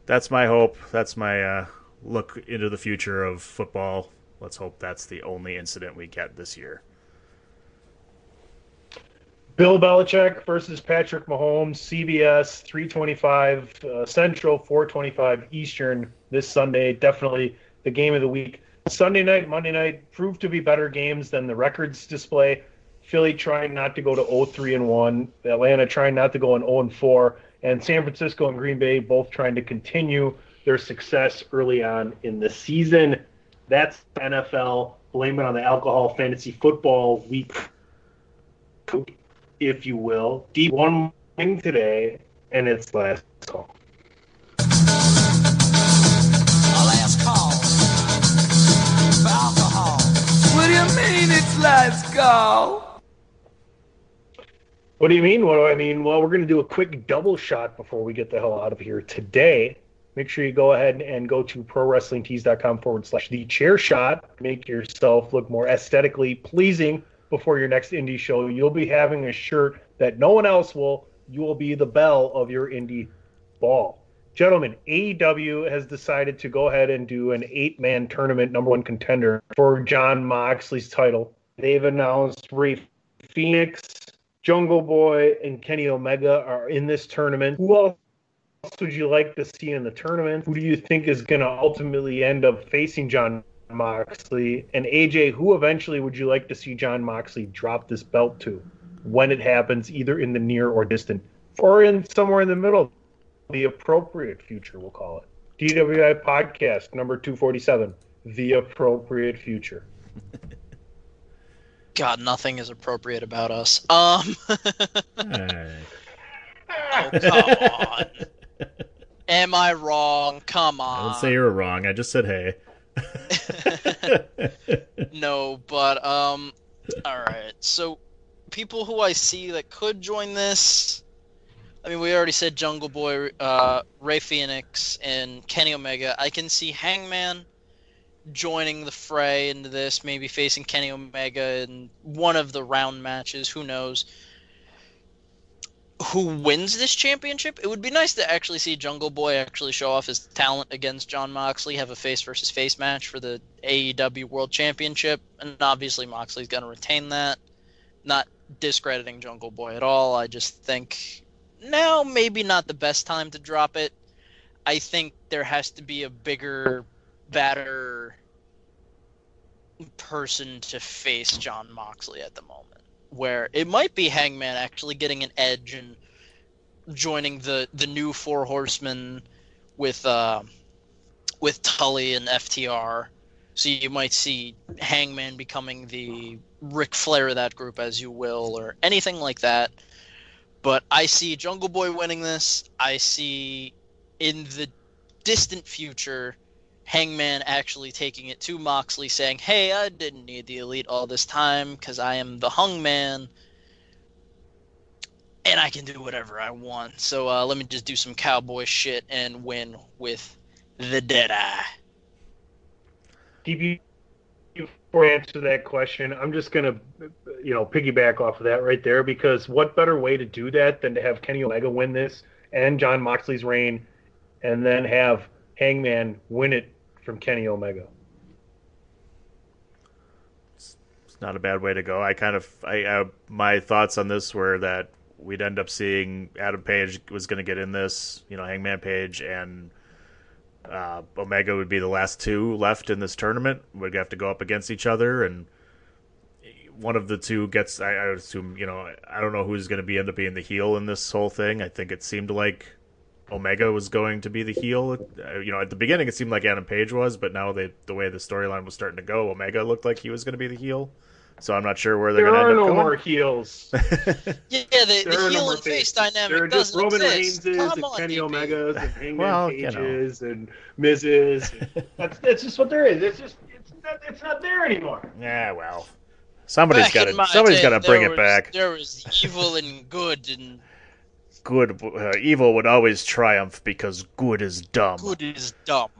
that's my hope. That's my uh, look into the future of football. Let's hope that's the only incident we get this year. Bill Belichick versus Patrick Mahomes, CBS, 325 uh, Central, 425 Eastern this Sunday. Definitely the game of the week. Sunday night, Monday night proved to be better games than the records display. Philly trying not to go to 0-3 and 1, Atlanta trying not to go in 0 and 4, and San Francisco and Green Bay both trying to continue their success early on in the season. That's NFL. Blame it on the alcohol fantasy football week if you will. Deep one thing today, and it's last call. last call for alcohol. What do you mean it's last call? What do you mean? What do I mean? Well, we're going to do a quick double shot before we get the hell out of here today. Make sure you go ahead and go to prowrestlingtees.com forward slash the chair shot. Make yourself look more aesthetically pleasing before your next indie show. You'll be having a shirt that no one else will. You will be the belle of your indie ball. Gentlemen, AEW has decided to go ahead and do an eight man tournament, number one contender for Jon Moxley's title. They've announced Rey Fenix, Jungle Boy, and Kenny Omega are in this tournament. Who else would you like to see in the tournament? Who do you think is going to ultimately end up facing Jon Moxley? And AJ, who eventually would you like to see Jon Moxley drop this belt to when it happens, either in the near or distant, or in somewhere in the middle? The appropriate future, we'll call it. DWI podcast number 247, The Appropriate Future. God, nothing is appropriate about us. Um. oh, come on. Am I wrong? Come on. I on. don't say you were wrong. I just said hey. no, but um, all right. So, people who I see that could join this. I mean, we already said Jungle Boy, uh, Rey Fenix, and Kenny Omega. I can see Hangman joining the fray into this, maybe facing Kenny Omega in one of the round matches. Who knows? Who wins this championship? It would be nice to actually see Jungle Boy actually show off his talent against Jon Moxley, have a face versus face match for the AEW World Championship, and obviously Moxley's going to retain that. Not discrediting Jungle Boy at all. I just think now maybe not the best time to drop it. I think there has to be a bigger, better person to face Jon Moxley at the moment. Where it might be Hangman actually getting an edge and joining the the new Four Horsemen with uh, with Tully and FTR. So you might see Hangman becoming the Ric Flair of that group, as you will, or anything like that. But I see Jungle Boy winning this. I see in the distant future Hangman actually taking it to Moxley, saying, "Hey, I didn't need the Elite all this time because I am the Hung Man, and I can do whatever I want. So uh, let me just do some cowboy shit and win with the Dead Eye." DB, before I answer that question, I'm just gonna, you know, piggyback off of that right there because what better way to do that than to have Kenny Omega win this and Jon Moxley's reign, and then have Hangman win it from Kenny Omega. It's not a bad way to go. I kind of, I, uh, my thoughts on this were that we'd end up seeing Adam Page was going to get in this, you know, Hangman Page and uh, Omega would be the last two left in this tournament. We'd have to go up against each other, and one of the two gets. I, I assume, you know, I don't know who's going to be end up being the heel in this whole thing. I think it seemed like Omega was going to be the heel. Uh, you know, at the beginning it seemed like Adam Page was, but now they, the way the storyline was starting to go, Omega looked like he was going to be the heel. So I'm not sure where they're There going to are end up There are no more heels. Yeah, the, There the are no heel and face faces. dynamic There are just doesn't Roman exist. Reigns Come and on, Kenny DP. Omegas and Hangman Well, you know. Pages and Miz's. That's that's just what there is. It's just it's not it's not there anymore. Yeah, well, Somebody's got to somebody's day, got to bring there it back. There was evil and good, and Good, uh, evil would always triumph because good is dumb. good is dumb.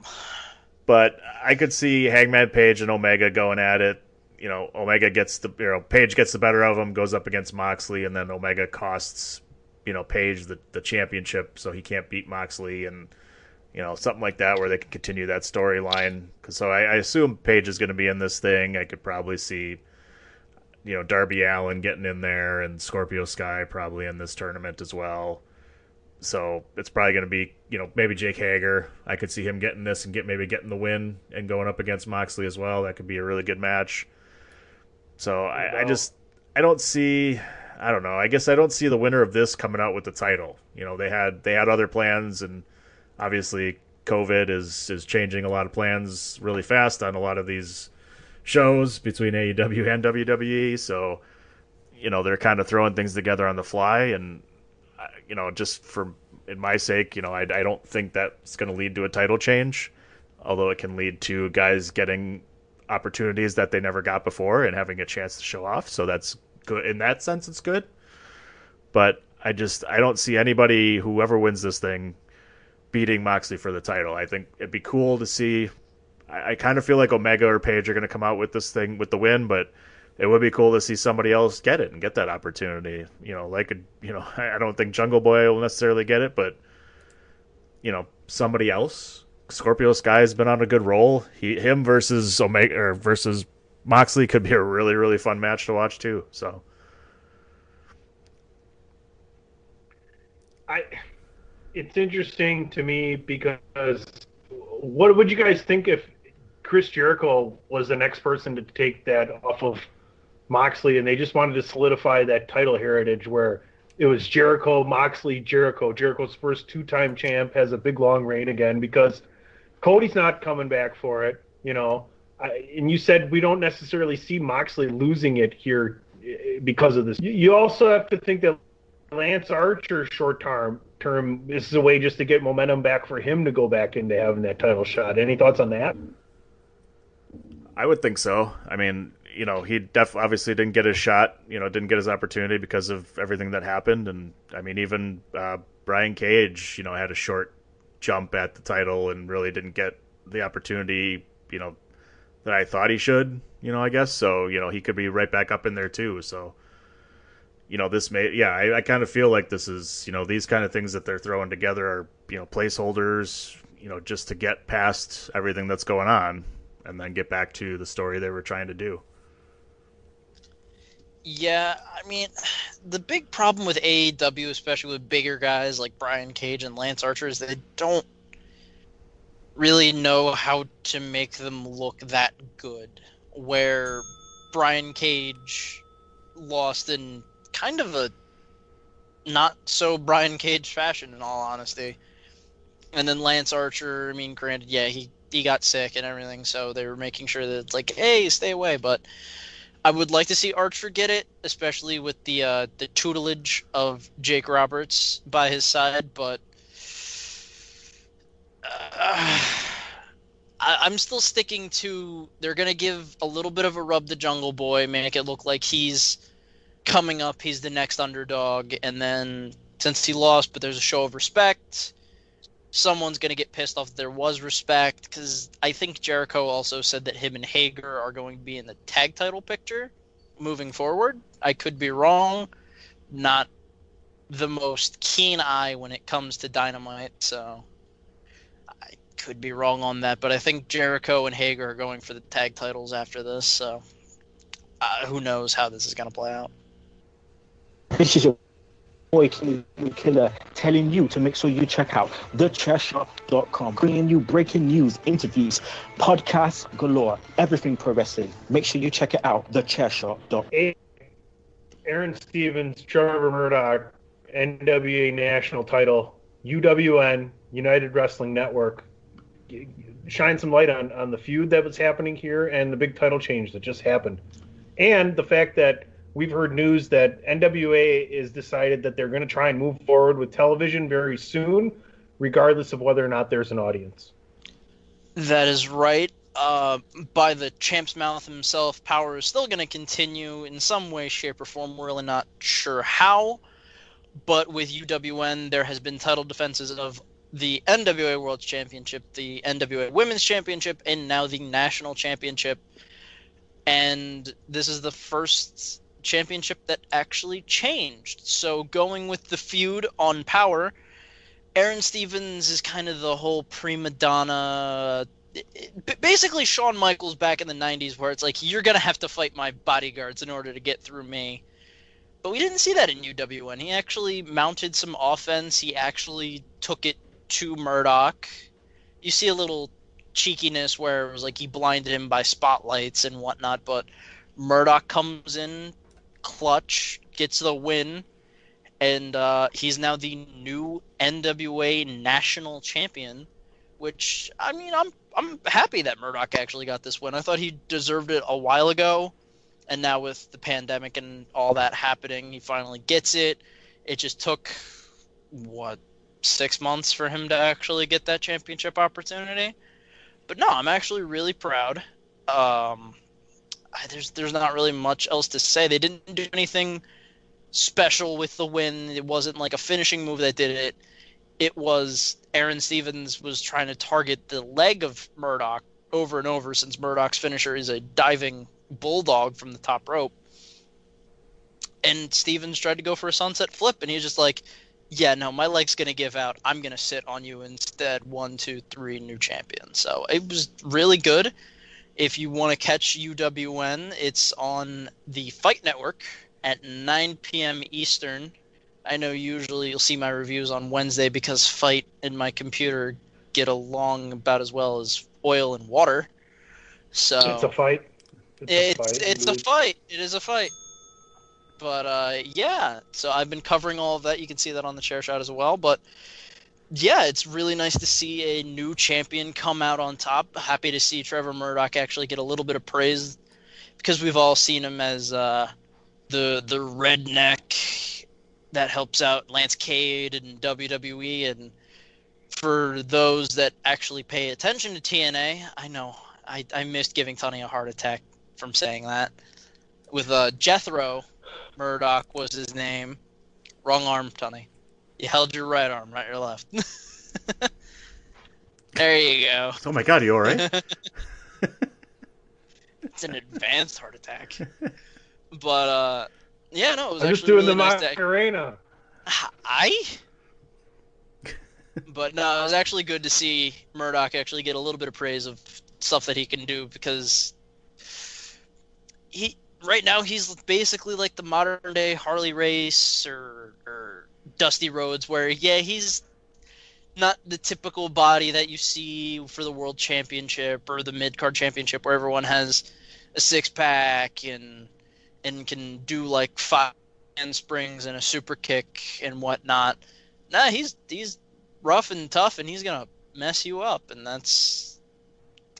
But I could see Hangman Page and Omega going at it. You know, Omega gets the you know Page gets the better of him, goes up against Moxley, and then Omega costs you know Page the the championship, so he can't beat Moxley, and you know something like that where they can continue that storyline. so I, I assume Page is going to be in this thing. I could probably see you know Darby Allin getting in there, and Scorpio Sky probably in this tournament as well. So it's probably going to be, you know, maybe Jake Hager. I could see him getting this and get maybe getting the win and going up against Moxley as well. That could be a really good match. So I, I just I don't see I don't know. I guess I don't see the winner of this coming out with the title. You know, they had they had other plans and obviously COVID is is changing a lot of plans really fast on a lot of these shows between AEW and WWE. So you know they're kind of throwing things together on the fly, and you know just for in my sake, you know I, I don't think that's going to lead to a title change, although it can lead to guys getting opportunities that they never got before and having a chance to show off. So that's good in that sense. It's good, but I just I don't see anybody whoever wins this thing beating Moxley for the title. I think it'd be cool to see. I, I kind of feel like Omega or Page are going to come out with this thing with the win, but it would be cool to see somebody else get it and get that opportunity. You know, like you know, I don't think Jungle Boy will necessarily get it, but you know, somebody else. Scorpio Sky has been on a good roll. He, him versus Omega or versus Moxley could be a really, really fun match to watch too. So, I it's interesting to me because what would you guys think if Chris Jericho was the next person to take that off of Moxley and they just wanted to solidify that title heritage where it was Jericho, Moxley, Jericho. Jericho's first two-time champ has a big long reign again because Cody's not coming back for it, you know. I, and you said we don't necessarily see Moxley losing it here eh, because of this. You, you also have to think that Lance Archer short term term this is a way just to get momentum back for him to go back into having that title shot. Any thoughts on that? I would think so. I mean, you know, he def obviously didn't get his shot. You know, didn't get his opportunity because of everything that happened. And I mean, even uh, Brian Cage, you know, had a short jump at the title and really didn't get the opportunity. You know, that I thought he should. You know, I guess so. You know, he could be right back up in there too. So you know, this may, yeah, I, I kind of feel like this is, you know, these kind of things that they're throwing together are, you know, placeholders, you know, just to get past everything that's going on and then get back to the story they were trying to do. Yeah, I mean, the big problem with AEW, especially with bigger guys like Brian Cage and Lance Archer, is they don't really know how to make them look that good. Where Brian Cage lost in kind of a not so Brian Cage fashion, in all honesty. And then Lance Archer, I mean, granted, yeah, he he got sick and everything, so they were making sure that it's like, hey, stay away. But I would like to see Archer get it, especially with the uh, the tutelage of Jake Roberts by his side. But uh, I, I'm still sticking to they're gonna give a little bit of a rub to Jungle Boy, make it look like he's coming up, he's the next underdog, and then since he lost, but there's a show of respect, someone's going to get pissed off there was respect because I think Jericho also said that him and Hager are going to be in the tag title picture moving forward. I could be wrong. Not the most keen eye when it comes to Dynamite, so I could be wrong on that. But I think Jericho and Hager are going for the tag titles after this, so uh, who knows how this is going to play out. Boy Killer telling you to make sure you check out thechairshot.com, bringing you breaking news, interviews, podcasts galore, everything pro wrestling. Make sure you check it out, thechairshot.com. Aron Stevens, Trevor Murdoch, NWA national title, UWN, United Wrestling Network. Shine some light on, on the feud that was happening here and the big title change that just happened. And the fact that we've heard news that NWA is decided that they're going to try and move forward with television very soon, regardless of whether or not there's an audience. That is right. Uh, by the champ's mouth himself, Power is still going to continue in some way, shape, or form. We're really not sure how. But with UWN, there has been title defenses of the NWA World Championship, the NWA Women's Championship, and now the National Championship. And this is the first championship that actually changed. So going with the feud on Power, Aron Stevens is kind of the whole prima donna. Basically, Shawn Michaels back in the 90s, where it's like, you're going to have to fight my bodyguards in order to get through me. But we didn't see that in UWN. He actually mounted some offense, he actually took it to Murdoch. You see a little cheekiness where it was like he blinded him by spotlights and whatnot, but Murdoch comes in, clutch, gets the win, and uh, he's now the new NWA national champion. Which I mean, I'm I'm happy that Murdoch actually got this win. I thought he deserved it a while ago, and now with the pandemic and all that happening, he finally gets it. It just took what six months for him to actually get that championship opportunity. But no, I'm actually really proud. Um, there's there's not really much else to say. They didn't do anything special with the win. It wasn't like a finishing move that did it. It was Aron Stevens was trying to target the leg of Murdoch over and over since Murdoch's finisher is a diving bulldog from the top rope. And Stevens tried to go for a sunset flip, and he was just like, "Yeah, no, my leg's gonna give out. I'm gonna sit on you instead." One, two, three, new champion. So it was really good. If you want to catch UWN, it's on the Fight Network at 9 p.m. Eastern. I know usually you'll see my reviews on Wednesday because Fight and my computer get along about as well as oil and water. So It's a fight. it's fight, it's a fight. It is a fight. But uh, yeah, so I've been covering all of that. You can see that on the chair shot as well. But yeah, it's really nice to see a new champion come out on top. Happy to see Trevor Murdoch actually get a little bit of praise because we've all seen him as uh, the the redneck that helps out Lance Cade and WWE. And for those that actually pay attention to TNA, I know I, I missed giving Tony a heart attack from saying that. With uh, Jethro Murdoch was his name. Wrong arm, Tony. You held your right arm, not your left. there you go. Oh my god, you all right? It's an advanced heart attack. But uh, yeah, no, it was I'm actually just doing really the nice to- Macarena. I. But no, it was actually good to see Murdoch actually get a little bit of praise of stuff that he can do because he right now he's basically like the modern day Harley Race or or Dusty Rhodes, where yeah he's not the typical body that you see for the World Championship or the mid card championship, where everyone has a six pack and and can do like five hand springs and a super kick and whatnot. Nah, he's he's rough and tough, and he's gonna mess you up, and that's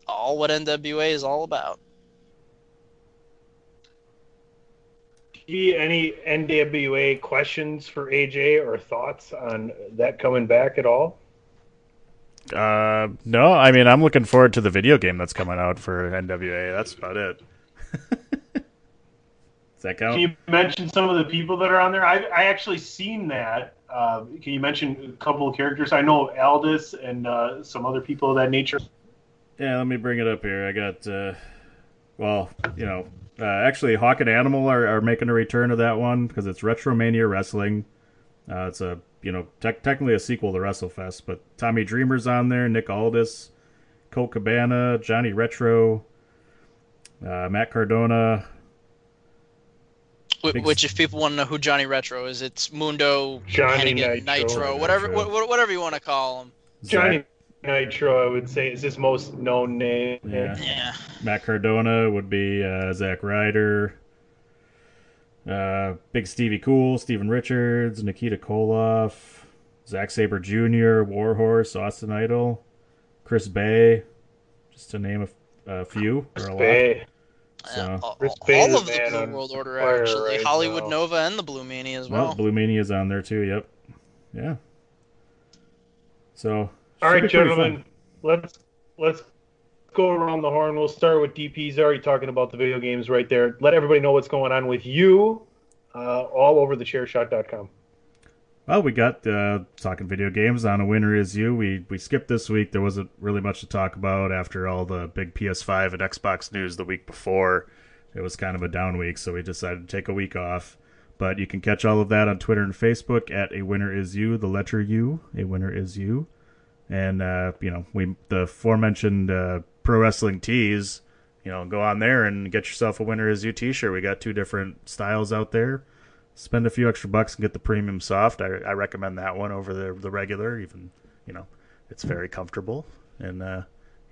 all what NWA is all about. Be any NWA questions for AJ or thoughts on that coming back at all? Uh, no, I mean I'm looking forward to the video game that's coming out for NWA. That's about it. Does that count? Can you mention some of the people that are on there? I I actually seen that. Uh, can you mention a couple of characters? I know Aldis and uh, some other people of that nature. Yeah, let me bring it up here. I got, uh, well, you know, uh, actually, Hawk and Animal are, are making a return to that one because it's Retromania Wrestling. Uh, it's a, you know, tec- technically a sequel to WrestleFest, but Tommy Dreamer's on there, Nick Aldis, Colt Cabana, Johnny Retro, uh, Matt Cardona. Wh- Which, if people want to know who Johnny Retro is, it's Mundo Johnny Hennigan Nitro. Nitro, whatever Nitro. wh- wh- whatever you want to call him. Johnny Nitro, I would say, is his most known name. Yeah. Yeah. Matt Cardona would be uh, Zack Ryder. Uh, Big Stevie Cool, Steven Richards, Nikita Koloff, Zack Sabre Jr., Warhorse, Austin Idol, Chris Bey, just to name a few. Or a lot. Bey. Yeah, So, all, Chris all Bey is of the the Blue World Order actually, right Hollywood now. Nova and the Blue Meanie as well, well. Blue Meanie's on there too. Yep. Yeah. So. All right, gentlemen, let's let's go around the horn. We'll start with DP. He's already talking about the video games right there. Let everybody know what's going on with you, uh, all over the chairshot.com. Well, we got uh, talking video games on a winner is you. We we skipped this week. There wasn't really much to talk about after all the big PS5 and Xbox news the week before. It was kind of a down week, so we decided to take a week off. But you can catch all of that on Twitter and Facebook at a winner is you, the letter U, a winner is you, and uh, you know we the aforementioned uh, pro wrestling tees. You know, go on there and get yourself a winner is you T-shirt. We got two different styles out there spend a few extra bucks and get the premium soft. I, I recommend that one over the the regular. Even you know, it's very comfortable and uh,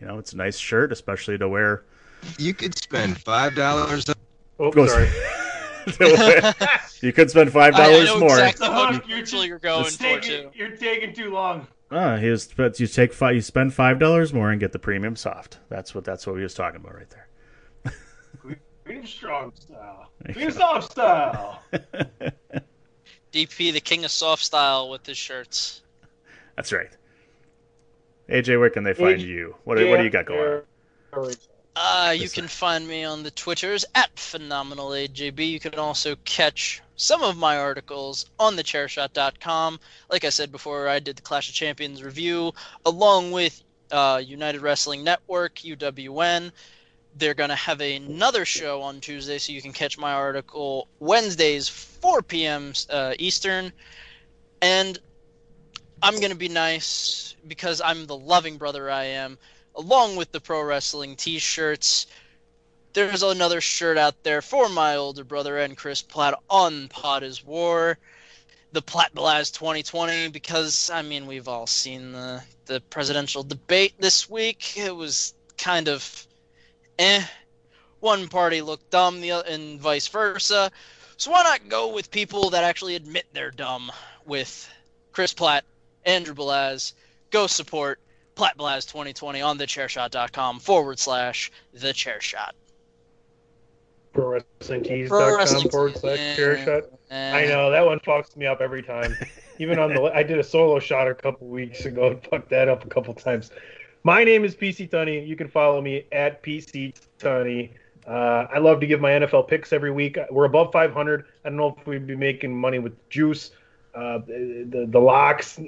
you know it's a nice shirt, especially to wear. You could spend five dollars. Oh, Goes- sorry. you could spend five I, I dollars know more. exactly Hawk, what you're you're, you're going You're for taking, you're taking too long. Ah, he was, but you take five, you spend five dollars more and get the premium soft. That's what that's what we was talking about right there. Beam strong style. Beam soft style. DP, the king of soft style with his shirts. That's right. AJ, where can they find AJ you? What, what do you got going on? Uh, you can find me on the Twitters at PhenomenalAJB. You can also catch some of my articles on thechairshot.com. Like I said before, I did the Clash of Champions review along with uh, United Wrestling Network, UWN. They're going to have another show on Tuesday, so you can catch my article Wednesdays, 4 p.m. Uh, Eastern. And I'm going to be nice because I'm the loving brother I am along with the pro wrestling t-shirts. There's another shirt out there for my older brother and Chris Platt on Pod is War. The Platt Blast 2020 because I mean we've all seen the the presidential debate this week. It was kind of eh. One party looked dumb, the and vice versa. So why not go with people that actually admit they're dumb? With Chris Platt, Andrew Belaz, go support Platt Blaz 2020 on thechairshot.com forward slash the chair shot. ProWrestlingTees.com forward slash chair shot. I know that one fucks me up every time. Even on the, I did a solo shot a couple weeks ago and fucked that up a couple times. My name is PC Tunney. You can follow me at PC Tunney. Uh, I love to give my NFL picks every week. We're above 500. I don't know if we'd be making money with juice. Uh, the the locks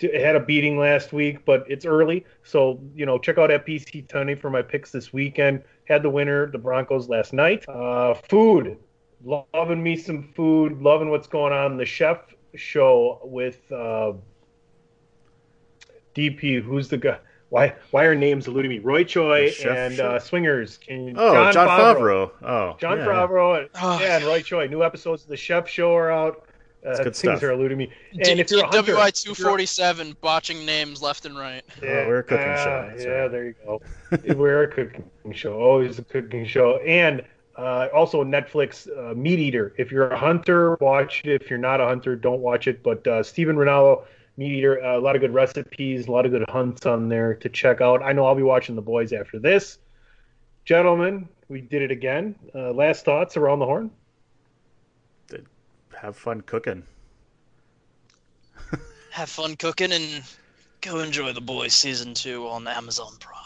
had a beating last week, but it's early, so you know check out at PC Tunney for my picks this weekend. Had the winner, the Broncos last night. Uh, food, loving me some food, loving what's going on. The chef show with uh, DP, who's the guy? Why why are names eluding me? Roy Choi and uh, Swingers. Can Oh, Jon Favreau. Oh, Jon yeah. Favreau and, yeah, and Roy Choi. New episodes of the Chef Show are out. Uh, good things stuff. are eluding me. And if you're a hunter, WI if you're a- 247 botching names left and right. yeah, we're a cooking ah, show, that's Yeah, there you go. we're a cooking show. Always a cooking show. And uh, also Netflix uh, Meat Eater. If you're a hunter, watch it. If you're not a hunter, don't watch it. But uh, Steven Rinella, Meat Eater, uh, a lot of good recipes, a lot of good hunts on there to check out. I know I'll be watching the boys after this. Gentlemen, we did it again. Uh, last thoughts around the horn? Have fun cooking. Have fun cooking and go enjoy the boys season two on Amazon Prime.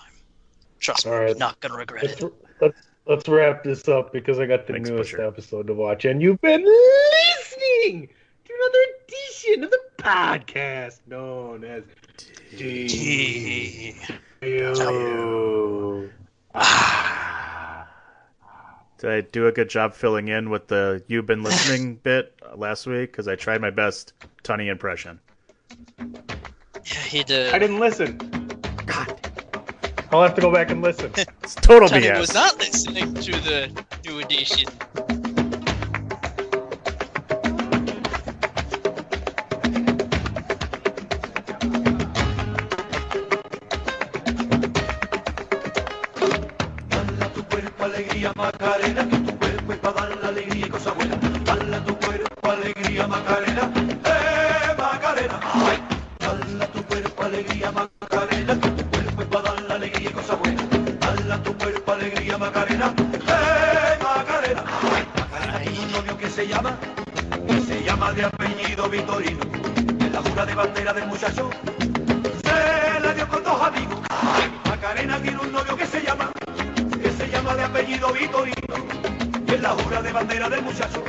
Trust me, All right. you're not gonna regret Let's, it. let's, let's wrap this up because I got the Thanks, newest Butcher. episode to watch, and you've been listening to another edition of the podcast known as G. Did I do a good job filling in with the "you've been listening" bit last week? Because I tried my best Tunney impression. Yeah, he did. I didn't listen. God. I'll have to go back and listen. It's total Tony BS. was not listening to the new edition. Macarena, que tu cuerpo es para dar la alegría y cosas buenas. Dale a tu cuerpo alegría Macarena, eh Macarena. Ay. Tu cuerpo alegría Macarena, que tu cuerpo es para dar la alegría y cosas buenas. Dale a tu cuerpo alegría Macarena, eh Macarena. Ay. Macarena tiene un novio que se llama, que se llama de apellido Vitorino. En la jura de bandera del muchacho, bandera del muchacho